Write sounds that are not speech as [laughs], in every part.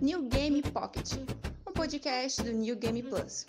New Game Pocket, um podcast do New Game Plus.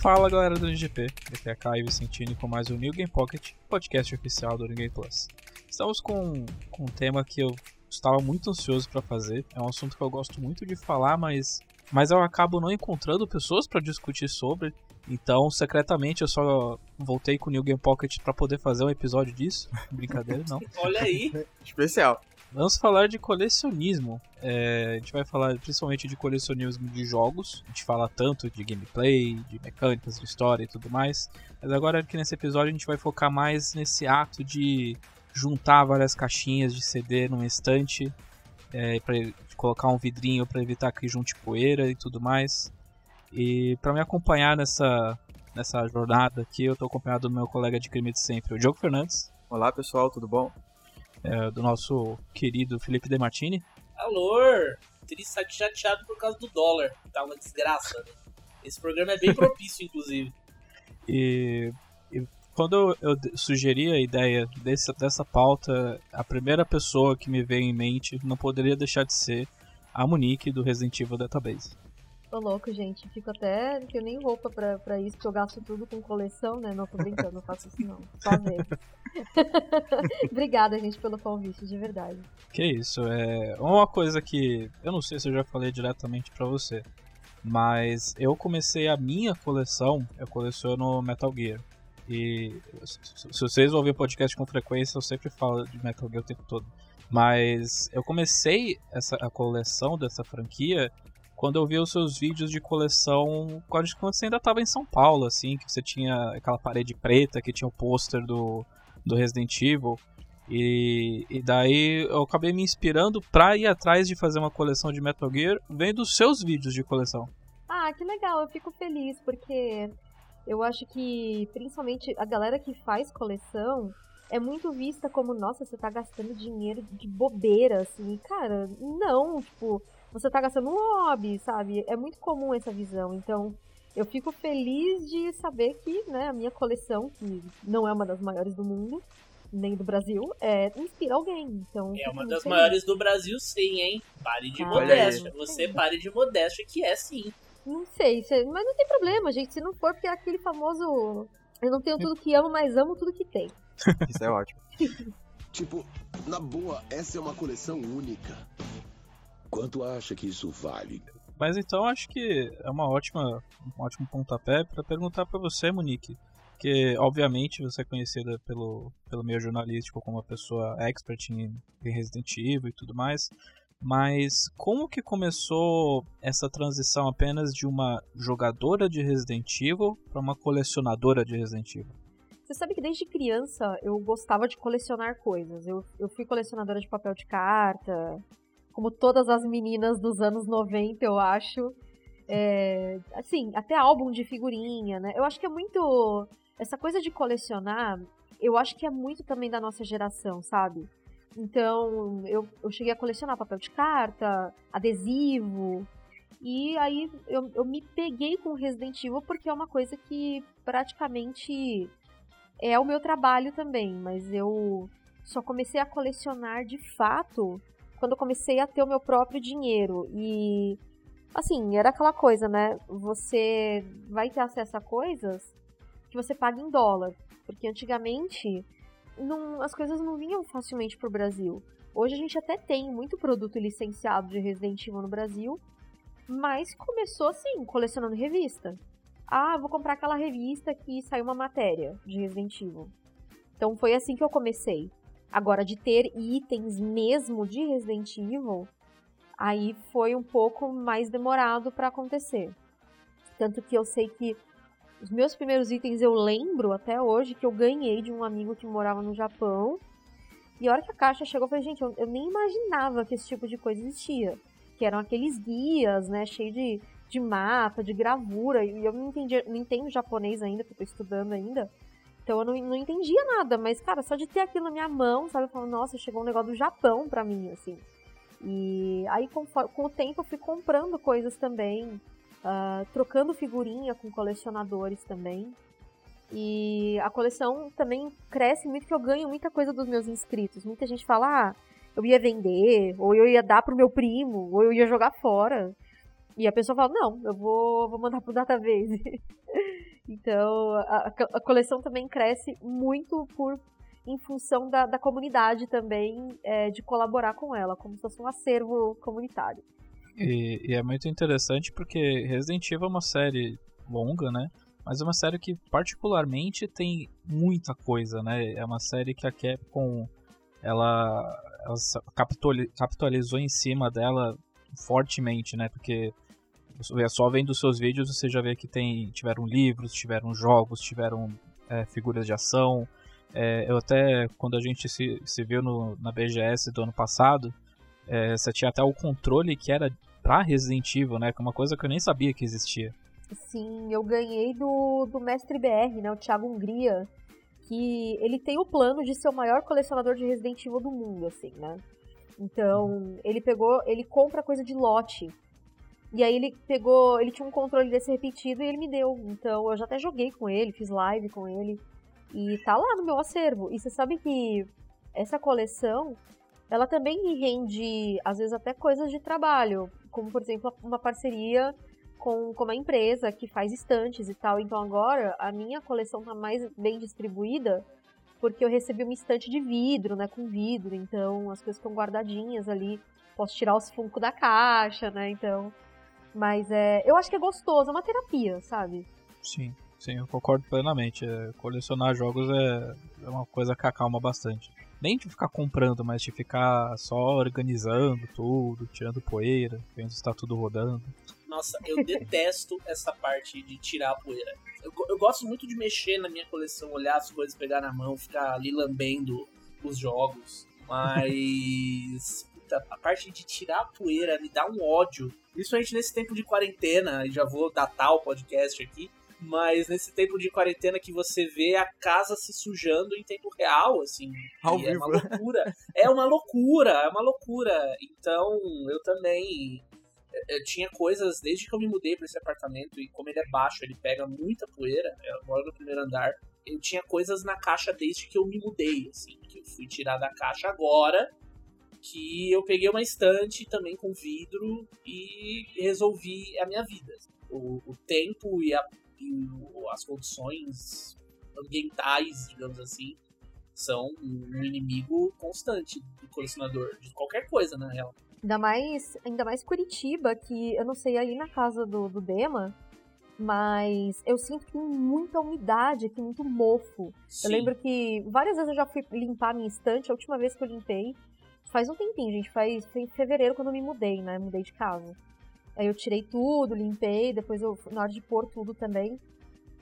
Fala galera do NGP, aqui é Caio Vicentini com mais um New Game Pocket, podcast oficial do New Game Plus. Estamos com, com um tema que eu estava muito ansioso para fazer, é um assunto que eu gosto muito de falar, mas, mas eu acabo não encontrando pessoas para discutir sobre, então secretamente eu só voltei com o New Game Pocket para poder fazer um episódio disso, brincadeira não. [laughs] Olha aí, Especial. Vamos falar de colecionismo. É, a gente vai falar principalmente de colecionismo de jogos. A gente fala tanto de gameplay, de mecânicas, de história e tudo mais. Mas agora aqui nesse episódio a gente vai focar mais nesse ato de juntar várias caixinhas de CD num estante, é, para colocar um vidrinho para evitar que junte poeira e tudo mais. E para me acompanhar nessa nessa jornada aqui, eu estou acompanhado do meu colega de crime de sempre, o Diogo Fernandes. Olá pessoal, tudo bom? é, do nosso querido Felipe De Martini. alô! Triste aqui chateado por causa do dólar. Tá uma desgraça, né? Esse programa é bem propício, [laughs] inclusive. E quando eu, eu sugeri a ideia desse, dessa pauta, a primeira pessoa que me veio em mente não poderia deixar de ser a Monique do Resident Evil Database. Tô louco, gente. Fico até. Não tenho nem roupa pra, pra isso, porque eu gasto tudo com coleção, né? Não tô brincando, não faço isso não. Só. [laughs] Obrigada, gente, pelo convite, de verdade. Que isso, é uma coisa que eu não sei se eu já falei diretamente pra você, mas eu comecei a minha coleção, eu coleciono Metal Gear. E se vocês ouvem o podcast com frequência, eu sempre falo de Metal Gear o tempo todo. Mas eu comecei essa, a coleção dessa franquia quando eu vi os seus vídeos de coleção quando você ainda estava em São Paulo, assim, que você tinha aquela parede preta que tinha o pôster do, do Resident Evil. E, e daí eu acabei me inspirando pra ir atrás de fazer uma coleção de Metal Gear vendo os seus vídeos de coleção. Ah, que legal, eu fico feliz, porque eu acho que, principalmente, a galera que faz coleção é muito vista como, nossa, você tá gastando dinheiro de bobeira, assim. Cara, não, tipo, você tá gastando um hobby, sabe? É muito comum essa visão. Então, eu fico feliz de saber que, né, a minha coleção, que não é uma das maiores do mundo, nem do Brasil, é, inspira alguém. Então, É uma das feliz. maiores do Brasil, sim, hein? Pare de Ah, modéstia. Você pare de modéstia, que é sim. Não sei, se- mas não tem problema, gente. Se não for, porque é aquele famoso. Eu não tenho tudo que amo, mas amo tudo que tem. [laughs] Isso é ótimo. [laughs] Tipo, na boa, essa é uma coleção única. Quanto acha que isso vale? Mas então acho que é uma ótima, um ótimo pontapé para perguntar para você, Monique. Que obviamente você é conhecida pelo, pelo meio jornalístico como uma pessoa expert em, em Resident Evil e tudo mais. Mas como que começou essa transição apenas de uma jogadora de Resident Evil para uma colecionadora de Resident Evil? Você sabe que desde criança eu gostava de colecionar coisas. Eu, eu fui colecionadora de papel de carta, como todas as meninas dos anos 90, eu acho. É, assim, até álbum de figurinha, né? Eu acho que é muito. Essa coisa de colecionar, eu acho que é muito também da nossa geração, sabe? Então, eu, eu cheguei a colecionar papel de carta, adesivo. E aí eu, eu me peguei com Resident Evil porque é uma coisa que praticamente é o meu trabalho também, mas eu só comecei a colecionar de fato quando eu comecei a ter o meu próprio dinheiro. E assim, era aquela coisa, né? Você vai ter acesso a coisas que você paga em dólar. Porque antigamente não- as coisas não vinham facilmente pro Brasil. Hoje a gente até tem muito produto licenciado de Resident Evil no Brasil, mas começou assim, colecionando revista. Ah, vou comprar aquela revista que saiu uma matéria de Resident Evil. Então foi assim que eu comecei. Agora, de ter itens mesmo de Resident Evil, aí foi um pouco mais demorado pra acontecer. Tanto que eu sei que os meus primeiros itens eu lembro até hoje que eu ganhei de um amigo que morava no Japão. E a hora que a caixa chegou, eu falei, gente, eu, eu nem imaginava que esse tipo de coisa existia. Que eram aqueles guias, né, cheio de, de mapa, de gravura. E eu não, entendi, não entendo japonês ainda, porque eu tô estudando ainda. Então eu não, não entendia nada, mas, cara, só de ter aquilo na minha mão, sabe? Eu falo, nossa, chegou um negócio do Japão pra mim, assim. E aí, com, com o tempo, eu fui comprando coisas também, uh, trocando figurinha com colecionadores também. E a coleção também cresce muito, que eu ganho muita coisa dos meus inscritos. Muita gente fala, ah, eu ia vender, ou eu ia dar pro meu primo, ou eu ia jogar fora. E a pessoa fala, não, eu vou, vou mandar pro database. [laughs] então, a, a, coleção também cresce muito por em função da, da comunidade também, é, de colaborar com ela, como se fosse um acervo comunitário. E, e, é muito interessante porque Resident Evil é uma série longa, né? Mas é uma série que particularmente tem muita coisa, né? É uma série que a Capcom ela, ela capitalizou em cima dela fortemente, né? Porque é só vendo seus vídeos você já vê que tem tiveram livros, tiveram jogos, tiveram é, figuras de ação, é, eu até, quando a gente se, se viu no, na BGS do ano passado, é, você tinha até o controle que era pra Resident Evil, né? Que é uma coisa que eu nem sabia que existia. Sim, eu ganhei do, do mestre BR, né? O Thiago Hungria. Que ele tem o plano de ser o maior colecionador de Resident Evil do mundo, assim, né? Então, ele pegou, ele compra coisa de lote. E aí ele pegou, ele tinha um controle desse repetido e ele me deu. Então, eu já até joguei com ele, fiz live com ele. E tá lá no meu acervo. E você sabe que essa coleção, ela também rende, às vezes, até coisas de trabalho. Como, por exemplo, uma parceria com, com uma empresa que faz estantes e tal. Então agora a minha coleção tá mais bem distribuída porque eu recebi uma estante de vidro, né, com vidro, então as coisas estão guardadinhas ali. Posso tirar os funcos da caixa, né? Então, mas é, eu acho que é gostoso, é uma terapia, sabe? Sim. Sim, eu concordo plenamente. É, colecionar jogos é, é uma coisa que acalma bastante. Nem de ficar comprando, mas de ficar só organizando tudo, tirando poeira, vendo se está tudo rodando. Nossa, eu detesto [laughs] essa parte de tirar a poeira. Eu, eu, gosto muito de mexer na minha coleção, olhar as coisas, pegar na mão, ficar ali lambendo os jogos. Mas [laughs] puta, a parte de tirar a poeira me dá um ódio. Principalmente nesse tempo de quarentena, e já vou datar o podcast aqui mas nesse tempo de quarentena que você vê a casa se sujando em tempo real, assim. Ao é vivo. uma [laughs] loucura. é uma loucura, é uma loucura. Então, eu também eu tinha coisas desde que eu me mudei para esse apartamento e como ele é baixo, ele pega muita poeira. Eu moro no primeiro andar. Eu tinha coisas na caixa desde que eu me mudei, assim, que eu fui tirar da caixa agora, que eu peguei uma estante também com vidro e resolvi a minha vida. O, o tempo e a e as condições ambientais, digamos assim, são um inimigo constante do colecionador, de qualquer coisa, na real. Ainda mais, ainda mais Curitiba, que eu não sei aí na casa do, do Dema, mas eu sinto que tem muita umidade aqui, muito mofo. Sim. Eu lembro que várias vezes eu já fui limpar minha estante, a última vez que eu limpei, faz um tempinho, gente, faz, foi em fevereiro quando eu me mudei, né, mudei de casa. Aí eu tirei tudo, limpei, depois eu, na hora de pôr tudo também.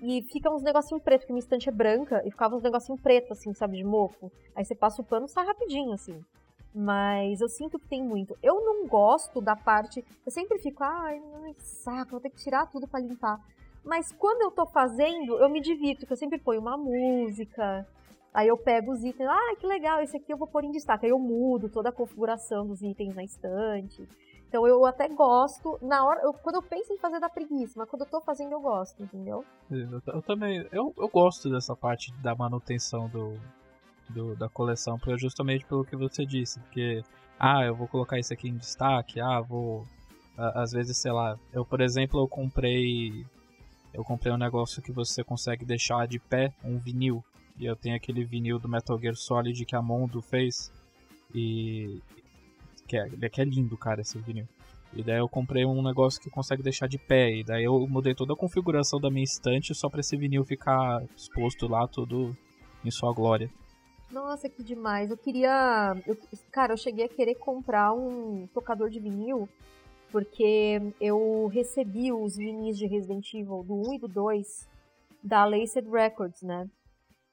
E fica uns negocinho preto, porque minha estante é branca, e ficava uns negocinho preto, assim, sabe, de mofo. Aí você passa o pano sai rapidinho, assim. Mas eu sinto que tem muito. Eu não gosto da parte. Eu sempre fico, ai, saco, vou ter que tirar tudo para limpar. Mas quando eu tô fazendo, eu me divirto, porque eu sempre ponho uma música. Aí eu pego os itens, ah, que legal, esse aqui eu vou pôr em destaque. Aí eu mudo toda a configuração dos itens na estante. Então eu até gosto, na hora, eu, quando eu penso em fazer da preguiça, mas quando eu tô fazendo eu gosto, entendeu? Eu, eu também, eu, eu gosto dessa parte da manutenção do, do, da coleção, justamente pelo que você disse, porque, ah, eu vou colocar isso aqui em destaque, ah, vou, às vezes, sei lá, eu, por exemplo, eu comprei, eu comprei um negócio que você consegue deixar de pé, um vinil, e eu tenho aquele vinil do Metal Gear Solid que a Mondo fez, e, que é, que é lindo, cara, esse vinil. E daí eu comprei um negócio que consegue deixar de pé. E daí eu mudei toda a configuração da minha estante só pra esse vinil ficar exposto lá, tudo em sua glória. Nossa, que demais. Eu queria. Eu, cara, eu cheguei a querer comprar um tocador de vinil. Porque eu recebi os vinis de Resident Evil do 1 e do 2 da Laced Records, né?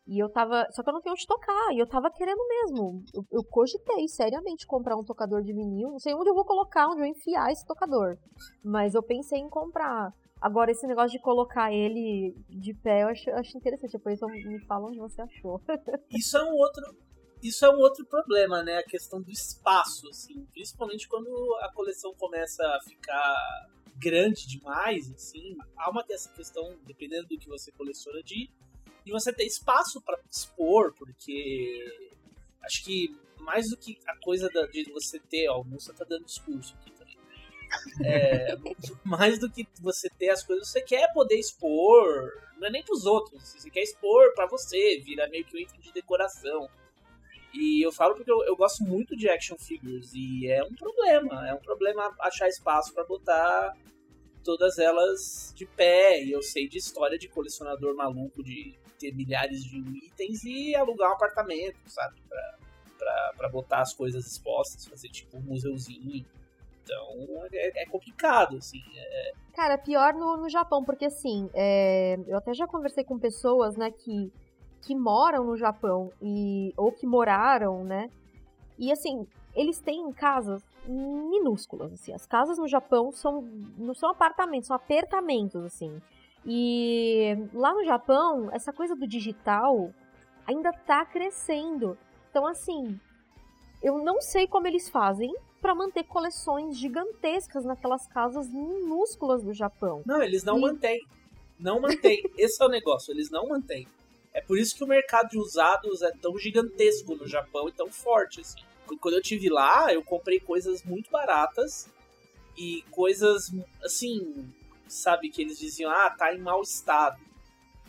E eu tava. Só que eu não tenho onde tocar. E eu tava querendo mesmo. Eu, eu cogitei seriamente comprar um tocador de vinil. Não sei onde eu vou colocar, onde eu enfiar esse tocador. Mas eu pensei em comprar. Agora, esse negócio de colocar ele de pé, eu acho, eu acho interessante. Depois me fala onde você achou. [laughs] Isso é um outro. isso é um outro problema, né? A questão do espaço, assim. Principalmente quando a coleção começa a ficar grande demais, assim. Há uma essa questão, dependendo do que você coleciona, de, de você ter espaço para expor, porque acho que mais do que a coisa da, de você ter, ó, o Musa tá dando discurso aqui também. É, [laughs] mais do que você ter as coisas, você quer poder expor, não é nem pros outros, você quer expor para você, vira meio que um item de decoração. E eu falo porque eu, eu, gosto muito de action figures e é um problema, é um problema achar espaço para botar todas elas de pé. E eu sei de história de colecionador maluco de ter milhares de itens e alugar um apartamento, sabe? Pra, pra, pra botar as coisas expostas, fazer tipo um museuzinho. Então é, é complicado, assim. É... Cara, pior no, no Japão, porque assim, é... eu até já conversei com pessoas, né, que que moram no Japão e ou que moraram, né? E assim, eles têm casas minúsculas, assim. As casas no Japão são não são apartamentos, são apertamentos, assim. E lá no Japão, essa coisa do digital ainda tá crescendo. Então, assim, eu não sei como eles fazem para manter coleções gigantescas naquelas casas minúsculas do Japão. Não, eles não e... mantêm. Não mantêm. [laughs] Esse é o negócio, eles não mantêm. É por isso que o mercado de usados é tão gigantesco no Japão e tão forte, assim. Quando eu tive lá, eu comprei coisas muito baratas e coisas, assim, sabe, que eles diziam, ah, tá em mau estado.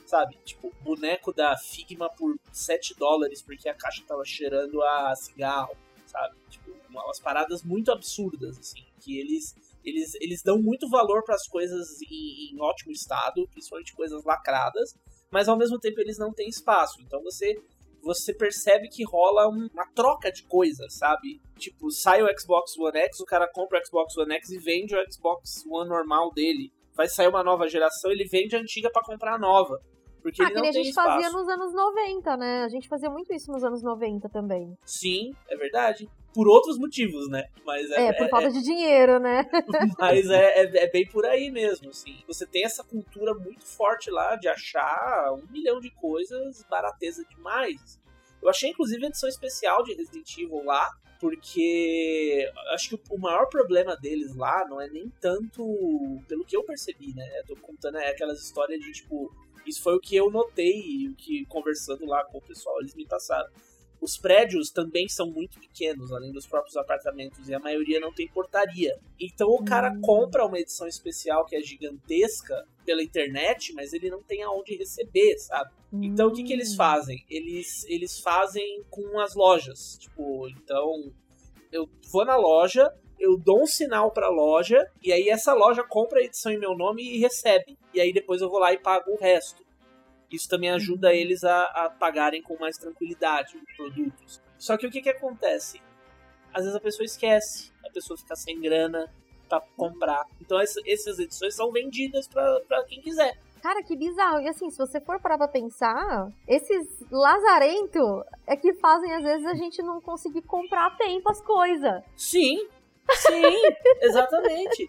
Sabe, tipo, boneco da Figma por 7 dólares porque a caixa tava cheirando a cigarro, sabe? Tipo, umas paradas muito absurdas, assim, que eles eles, eles dão muito valor para as coisas em, em, ótimo estado, principalmente coisas lacradas, mas ao mesmo tempo eles não têm espaço. Então você você percebe que rola uma troca de coisas, sabe? Tipo, sai o Xbox One X, o cara compra o Xbox One X e vende o Xbox One normal dele. Vai sair uma nova geração, ele vende a antiga para comprar a nova. Porque ah, ele não que tem a gente espaço. fazia nos anos 90, né? A gente fazia muito isso nos anos 90 também. Sim, é verdade. Por outros motivos, né? Mas é, é por é, falta é... de dinheiro, né? [laughs] Mas é, é, é, bem por aí mesmo, assim. Você tem essa cultura muito forte lá de achar um milhão de coisas barateza demais. Eu achei, inclusive, a edição especial de Resident Evil lá, porque acho que o maior problema deles lá não é nem tanto, pelo que eu percebi, né? Eu tô contando é aquelas histórias de tipo isso foi o que eu notei e o que conversando lá com o pessoal eles me passaram. Os prédios também são muito pequenos, além dos próprios apartamentos, e a maioria não tem portaria. Então o cara hum. compra uma edição especial que é gigantesca pela internet, mas ele não tem aonde receber, sabe? Hum. Então o que, que eles hum. fazem? Eles, eles fazem com as lojas. Tipo, então eu vou na loja, eu dou um sinal pra loja, e aí essa loja compra a edição em meu nome e recebe. E aí depois eu vou lá e pago o resto. Isso também ajuda uhum. eles a, a pagarem com mais tranquilidade os produtos. Só que o que, que acontece? Às vezes a pessoa esquece, a pessoa fica sem grana para comprar. Então essa, essas edições são vendidas para quem quiser. Cara, que bizarro. E assim, se você for parar pra pensar, esses lazarento é que fazem às vezes a gente não conseguir comprar a tempo as coisas. Sim, Sim, [laughs] exatamente.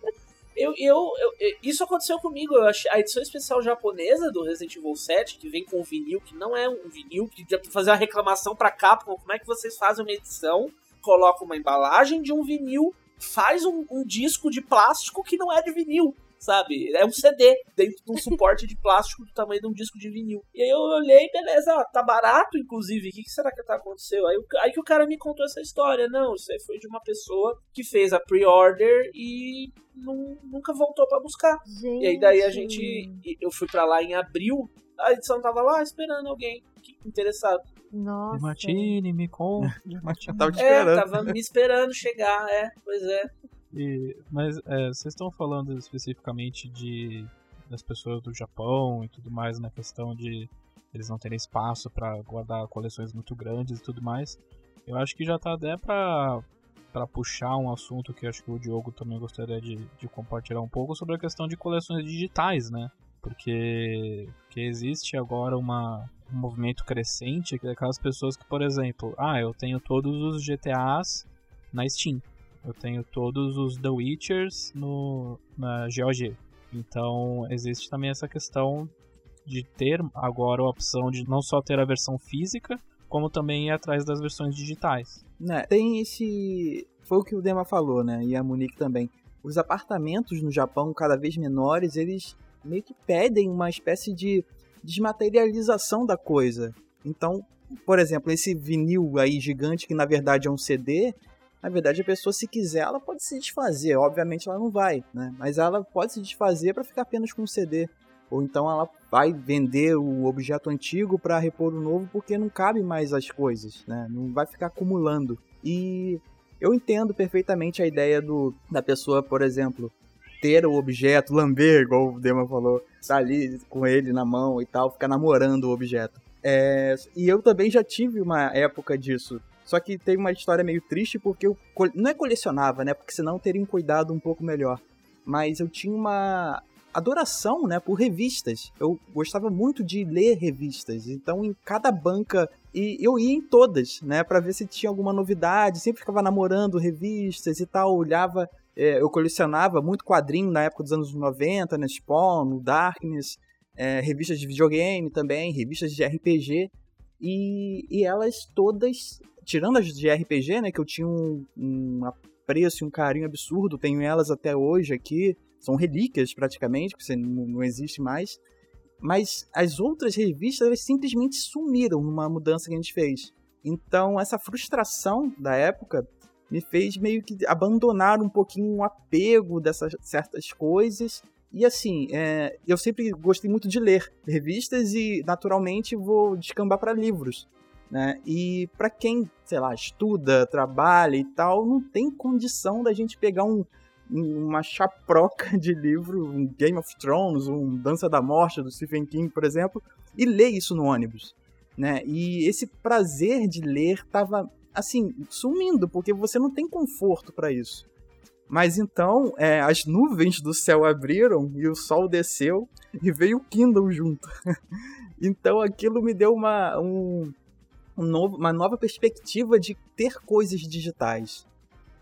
Eu, eu, eu, isso aconteceu comigo. Eu achei a edição especial japonesa do Resident Evil 7, que vem com vinil, que não é um vinil, que dá pra fazer uma reclamação pra Capcom. Como é que vocês fazem uma edição, colocam uma embalagem de um vinil, faz um, um disco de plástico que não é de vinil? sabe? É um CD dentro de um suporte de plástico do tamanho de um disco de vinil. E aí eu olhei, beleza, ó, tá barato, inclusive. O que, que será que tá acontecendo? Aí, aí que o cara me contou essa história. Não, isso aí foi de uma pessoa que fez a pre-order e não, nunca voltou para buscar. Gente. E aí daí a gente. Eu fui para lá em abril, a edição tava lá esperando alguém interessado. Nossa. Martini, me conta. [laughs] tava te É, esperando. tava me esperando chegar, é, pois é. E, mas é, vocês estão falando especificamente de das pessoas do Japão e tudo mais na questão de eles não terem espaço para guardar coleções muito grandes e tudo mais. Eu acho que já tá até para para puxar um assunto que acho que o Diogo também gostaria de, de compartilhar um pouco sobre a questão de coleções digitais, né? Porque, porque existe agora uma, um movimento crescente que é aquelas pessoas que, por exemplo, ah, eu tenho todos os GTAs na Steam. Eu tenho todos os The Witchers no, na GOG. Então existe também essa questão de ter agora a opção de não só ter a versão física, como também ir atrás das versões digitais. Né, tem esse. Foi o que o Dema falou, né? E a Monique também. Os apartamentos no Japão, cada vez menores, eles meio que pedem uma espécie de desmaterialização da coisa. Então, por exemplo, esse vinil aí gigante, que na verdade é um CD, na verdade a pessoa, se quiser, ela pode se desfazer. Obviamente ela não vai, né? Mas ela pode se desfazer para ficar apenas com um CD. Ou então ela vai vender o objeto antigo para repor o novo porque não cabe mais as coisas, né? Não vai ficar acumulando. E eu entendo perfeitamente a ideia do, da pessoa, por exemplo, ter o objeto, lamber, igual o Dema falou, tá ali com ele na mão e tal, ficar namorando o objeto. É, e eu também já tive uma época disso. Só que teve uma história meio triste porque eu não é colecionava, né? Porque senão teria um cuidado um pouco melhor. Mas eu tinha uma adoração, né, por revistas. Eu gostava muito de ler revistas. Então, em cada banca e eu ia em todas, né, para ver se tinha alguma novidade. Sempre ficava namorando revistas e tal, olhava é, eu colecionava muito quadrinho na época dos anos 90, né? Spawn, no Darkness, é, revistas de videogame também, revistas de RPG. E, e elas todas, tirando as de RPG, né? Que eu tinha um, um apreço e um carinho absurdo, tenho elas até hoje aqui. São relíquias praticamente, porque não, não existe mais. Mas as outras revistas, elas simplesmente sumiram numa mudança que a gente fez. Então, essa frustração da época me fez meio que abandonar um pouquinho o apego dessas certas coisas. E assim, é, eu sempre gostei muito de ler revistas e naturalmente vou descambar para livros. Né? E para quem, sei lá, estuda, trabalha e tal, não tem condição da gente pegar um, uma chaproca [laughs] de livro, um Game of Thrones, um Dança da Morte do Stephen King, por exemplo, e ler isso no ônibus. Né? E esse prazer de ler tava assim, sumindo, porque você não tem conforto para isso. Mas então, é, as nuvens do céu abriram e o sol desceu e veio o Kindle junto. [laughs] então aquilo me deu uma, um, um novo, uma nova perspectiva de ter coisas digitais.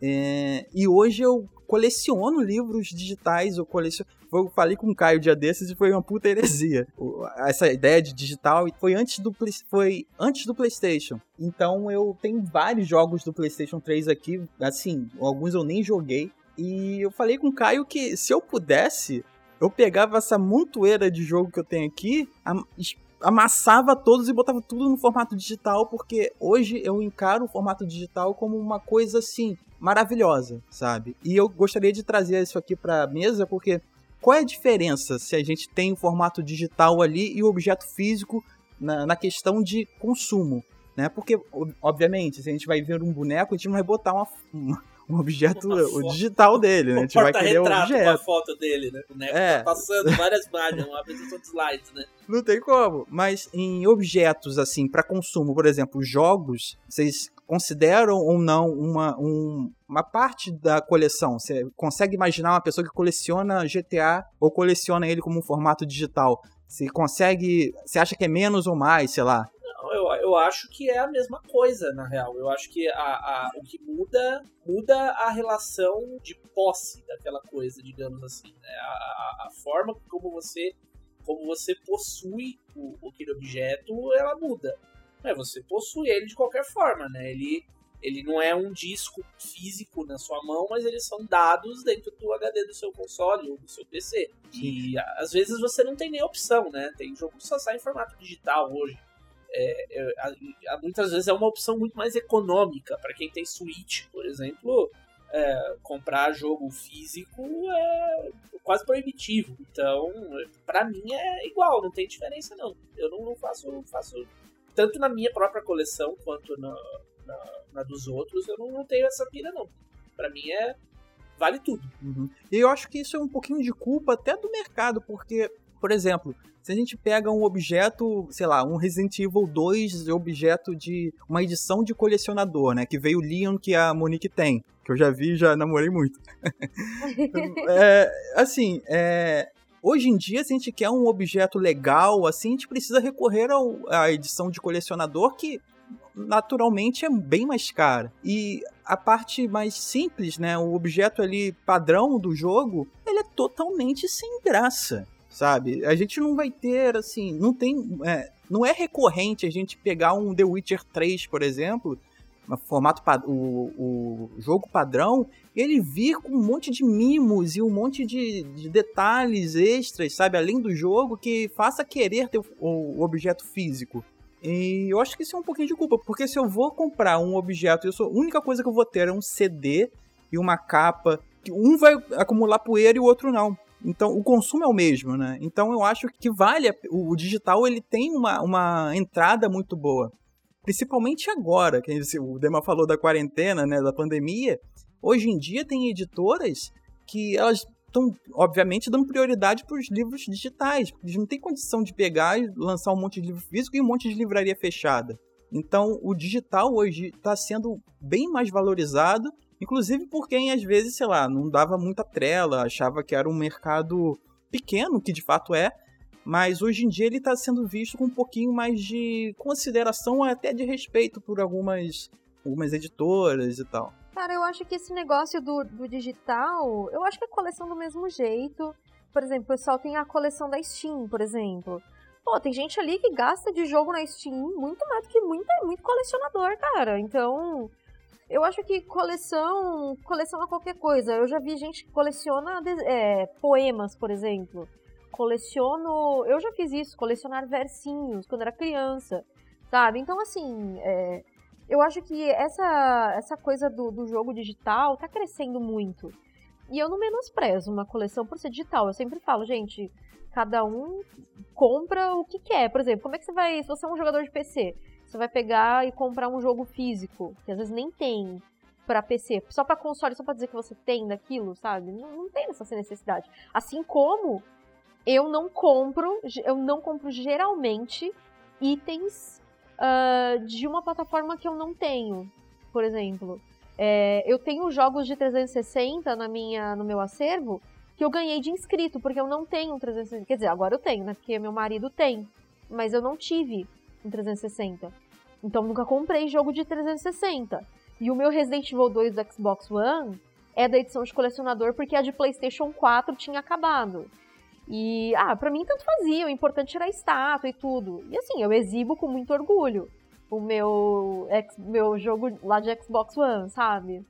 É, e hoje eu coleciono livros digitais, eu coleciono. Eu falei com o Caio dia desses e foi uma puta heresia. Essa ideia de digital foi antes do foi antes do PlayStation. Então eu tenho vários jogos do PlayStation 3 aqui, assim, alguns eu nem joguei. E eu falei com o Caio que se eu pudesse, eu pegava essa montoeira de jogo que eu tenho aqui, amassava todos e botava tudo no formato digital, porque hoje eu encaro o formato digital como uma coisa assim maravilhosa, sabe? E eu gostaria de trazer isso aqui para mesa porque qual é a diferença se a gente tem o formato digital ali e o objeto físico na, na questão de consumo, né? Porque obviamente, se a gente vai ver um boneco, a gente não vai botar uma, uma um objeto o digital dele, né? A gente vai querer um objeto. com a foto dele, né? O boneco é. tá passando várias páginas, uma apresentação de slides, né? Não tem como. Mas em objetos, assim, para consumo, por exemplo, jogos, vocês consideram ou não uma, um, uma parte da coleção? Você consegue imaginar uma pessoa que coleciona GTA ou coleciona ele como um formato digital? Você consegue. Você acha que é menos ou mais, sei lá? Não, eu, eu acho que é a mesma coisa, na real. Eu acho que a, a, o que muda muda a relação de posse daquela coisa, digamos assim. Né? A, a, a forma como você como você possui o, aquele objeto, ela muda. É, você possui ele de qualquer forma, né? Ele, ele não é um disco físico na sua mão, mas eles são dados dentro do HD do seu console ou do seu PC. Sim. E às vezes você não tem nem opção, né? Tem jogo que só sai em formato digital hoje. É, é, muitas vezes é uma opção muito mais econômica para quem tem Switch, por exemplo. É, comprar jogo físico é quase proibitivo. Então, para mim é igual, não tem diferença não. Eu não, não faço, faço tanto na minha própria coleção quanto na, na, na dos outros, eu não, não, tenho essa pira, não. Para mim é. Vale tudo. Uhum. E eu acho que isso é um pouquinho de culpa até do mercado, porque, por exemplo, se a gente pega um objeto, sei lá, um Resident Evil 2 objeto de uma edição de colecionador, né? Que veio o Leon que a Monique tem. Que eu já vi já namorei muito. [laughs] é, assim, é, Hoje em dia, se a gente quer um objeto legal, assim, a gente precisa recorrer ao, à edição de colecionador, que naturalmente é bem mais cara. E a parte mais simples, né, o objeto ali padrão do jogo, ele é totalmente sem graça sabe? A gente não vai ter, assim, não tem. É, não é recorrente a gente pegar um The Witcher 3, por exemplo, formato o, o jogo padrão, ele vir com um monte de mimos e um monte de, de detalhes extras, sabe, além do jogo, que faça querer ter o, o, objeto físico. E eu acho que isso é um pouquinho de culpa, porque se eu vou comprar um objeto, eu sou, a única coisa que eu vou ter é um CD e uma capa, que um vai acumular poeira e o outro não. Então, o consumo é o mesmo, né? Então, eu acho que vale. O, digital ele tem uma, uma entrada muito boa. Principalmente agora, que o Dema falou da quarentena, né? Da pandemia. Hoje em dia, tem editoras que elas estão, obviamente, dando prioridade para os livros digitais. Eles não têm condição de pegar e lançar um monte de livro físico e um monte de livraria fechada. Então, o digital hoje está sendo bem mais valorizado Inclusive por quem às vezes, sei lá, não dava muita trela, achava que era um mercado pequeno, que de fato é, mas hoje em dia ele está sendo visto com um pouquinho mais de consideração, até de respeito por algumas, algumas editoras e tal. Cara, eu acho que esse negócio do, do digital, eu acho que é coleção do mesmo jeito. Por exemplo, o pessoal tem a coleção da Steam, por exemplo. Pô, tem gente ali que gasta de jogo na Steam muito mais do que muito, muito colecionador, cara. Então, eu acho que coleção, coleção é qualquer coisa. Eu já vi gente que coleciona é, poemas, por exemplo. Coleciono, eu já fiz isso, colecionar versinhos quando era criança, sabe? Então assim, é, eu acho que essa essa coisa do, do jogo digital tá crescendo muito. E eu não menosprezo uma coleção por ser digital. Eu sempre falo, gente, cada um compra o que quer. Por exemplo, como é que você vai, se você é um jogador de PC, você vai pegar e comprar um jogo físico, que às vezes nem tem para PC, só para console, só para dizer que você tem daquilo, sabe? Não, não tem essa necessidade. Assim como eu não compro, eu não compro geralmente itens uh, de uma plataforma que eu não tenho, por exemplo. É, eu tenho jogos de 360 na minha, no meu acervo que eu ganhei de inscrito, porque eu não tenho um 360. Quer dizer, agora eu tenho, né? Porque meu marido tem. Mas eu não tive em 360. Então nunca comprei jogo de 360. E o meu Resident Evil 2 do Xbox One é da edição de colecionador porque a de PlayStation 4 tinha acabado. E, ah, pra mim tanto fazia, o importante era a estátua e tudo. E assim, eu exibo com muito orgulho o meu, ex, meu jogo lá de Xbox One, sabe?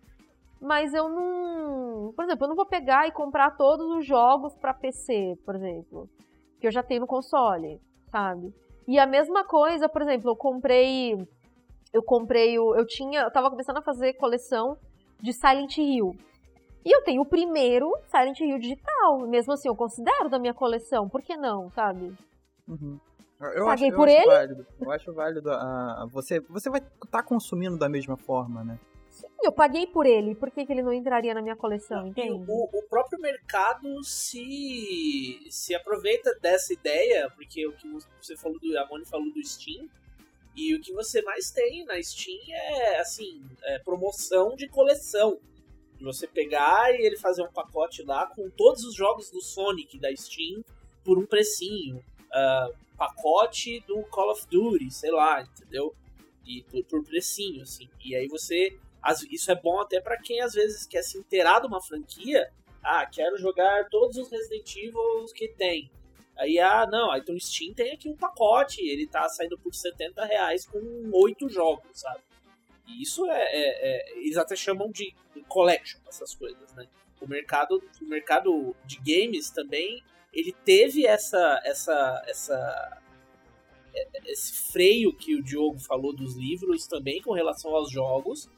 Mas eu não. Por exemplo, eu não vou pegar e comprar todos os jogos para PC, por exemplo. Que eu já tenho no console, sabe? E a mesma coisa, por exemplo, eu comprei. Eu comprei o. Eu tinha. Eu tava começando a fazer coleção de Silent Hill. E eu tenho o primeiro Silent Hill digital. Mesmo assim, eu considero da minha coleção. Por que não, sabe? Uhum. Eu Paguei acho, por eu ele? Acho válido. Eu acho válido. Uh, você, você vai estar tá consumindo da mesma forma, né? eu paguei por ele, por que, que ele não entraria na minha coleção, entende? O, o, próprio mercado se, se aproveita dessa ideia, porque o que você falou do. A Moni falou do Steam. E o que você mais tem na Steam é assim, é promoção de coleção. De você pegar e ele fazer um pacote lá com todos os jogos do Sonic da Steam por um precinho. Uh, pacote do Call of Duty, sei lá, entendeu? E por, por precinho, assim. E aí você isso é bom até para quem às vezes quer se inteirar de uma franquia. Ah, quero jogar todos os Resident Evil que tem. Aí, ah, não, então o Steam tem aqui um pacote, ele tá saindo por 70 reais com oito jogos, sabe? E isso é, é, é, Eles até chamam de collection, essas coisas, né? O mercado, o mercado de games também, ele teve essa, essa, essa, é, esse freio que o Diogo falou dos livros também com relação aos jogos,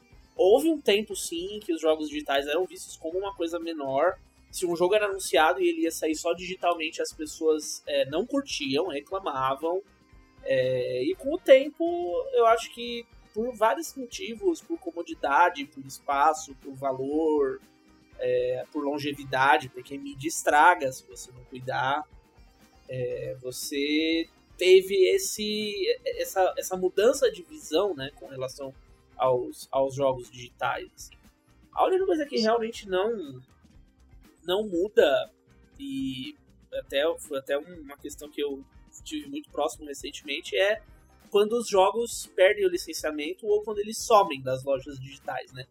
Houve um tempo, sim, que os jogos digitais eram vistos como uma coisa menor. Se um jogo era anunciado e ele ia sair só digitalmente, as pessoas é, não curtiam, reclamavam. É, e com o tempo, eu acho que por vários motivos, por comodidade, por espaço, por valor, é, por longevidade, porque mídia estraga se você não cuidar, é, você teve esse, essa, essa mudança de visão né, com relação aos, aos jogos digitais. Assim. A única coisa que realmente não não muda e até foi até uma questão que eu tive muito próximo recentemente é quando os jogos perdem o licenciamento ou quando eles somem das lojas digitais, né?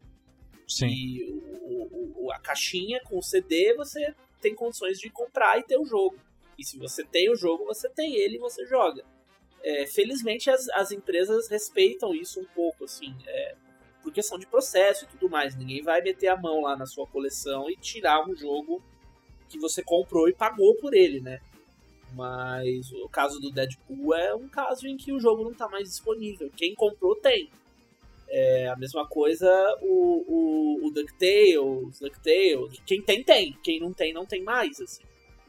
Sim. E o, o, a caixinha com o CD você tem condições de comprar e ter o jogo. E se você tem o jogo, você tem ele e você joga. É, felizmente as, as empresas respeitam isso um pouco, assim, é, por questão de processo e tudo mais. Ninguém vai meter a mão lá na sua coleção e tirar um jogo que você comprou e pagou por ele, né? Mas o caso do Deadpool é um caso em que o jogo não está mais disponível. Quem comprou tem. É a mesma coisa o, o, o DuckTales, DuckTales. Quem tem, tem. Quem não tem, não tem mais, assim.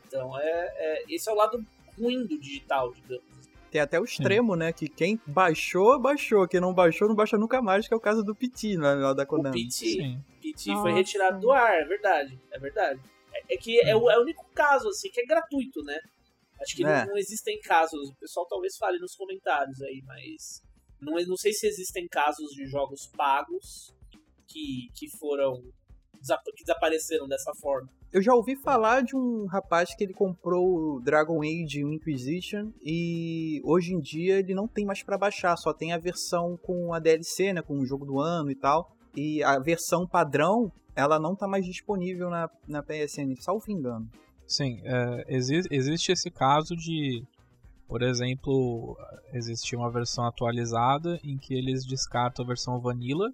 Então, é, é, esse é o lado ruim do digital, digamos. Tem até o extremo, Sim. né? Que quem baixou, baixou. Quem não baixou, não baixa nunca mais, que é o caso do Piti, né? Lá da Konami. O Piti. Piti foi retirado do ar, é verdade. É verdade. É, é que é o, é o único caso, assim, que é gratuito, né? Acho que não, não, existem casos. O pessoal talvez fale nos comentários aí, mas. Não, não sei se existem casos de jogos pagos que, que foram. que desapareceram dessa forma. Eu já ouvi falar de um rapaz que ele comprou o Dragon Age Inquisition e hoje em dia ele não tem mais para baixar, só tem a versão com a DLC, né, com o jogo do ano e tal. E a versão padrão, ela não tá mais disponível na, na PSN, salvo engano. Sim, é, exi existe esse caso de, por exemplo, existir uma versão atualizada em que eles descartam a versão vanilla